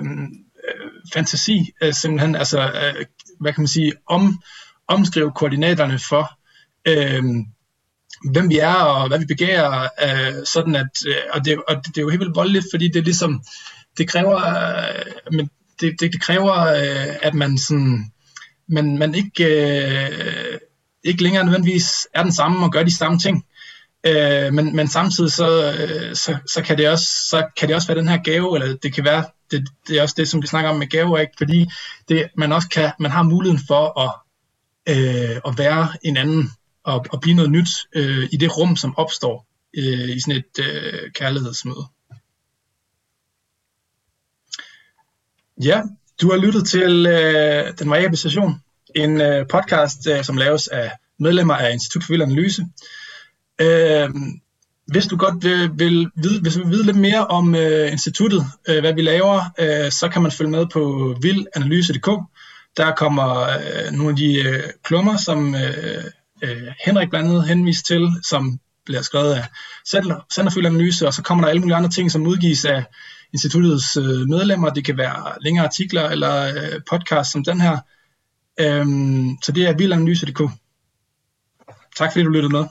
øh, fantasi, øh, simpelthen, altså, øh, hvad kan man sige, om, omskrive koordinaterne for, øh, hvem vi er og hvad vi begærer, øh, sådan at, øh, og, det, og det, det er jo helt vildt voldeligt, fordi det er ligesom, det kræver, øh, men det, det, det kræver, øh, at man sådan, man, man ikke, øh, ikke længere nødvendigvis er den samme og gør de samme ting. Øh, men, men samtidig så, øh, så, så, kan det også, så kan det også være den her gave, eller det kan være, det, det er også det, som vi snakker om med gaver, ikke? fordi det, man også kan, man har muligheden for at, øh, at være en anden, og, og blive noget nyt øh, i det rum, som opstår øh, i sådan et øh, kærlighedsmøde. Ja, du har lyttet til øh, Den Variable Station, en øh, podcast, øh, som laves af medlemmer af Institut for Vild Analyse. Øh, hvis du godt vil, vil vide, hvis du vil vide lidt mere om øh, instituttet, øh, hvad vi laver, øh, så kan man følge med på vildanalyse.dk. Der kommer øh, nogle af de øh, klummer, som øh, øh, Henrik blandt andet henviste til, som bliver skrevet af Centerfyldt Analyse, og så kommer der alle mulige andre ting, som udgives af instituttets øh, medlemmer. Det kan være længere artikler eller øh, podcast som den her. Øhm, så det er vildanalyse.dk. Tak fordi du lyttede med.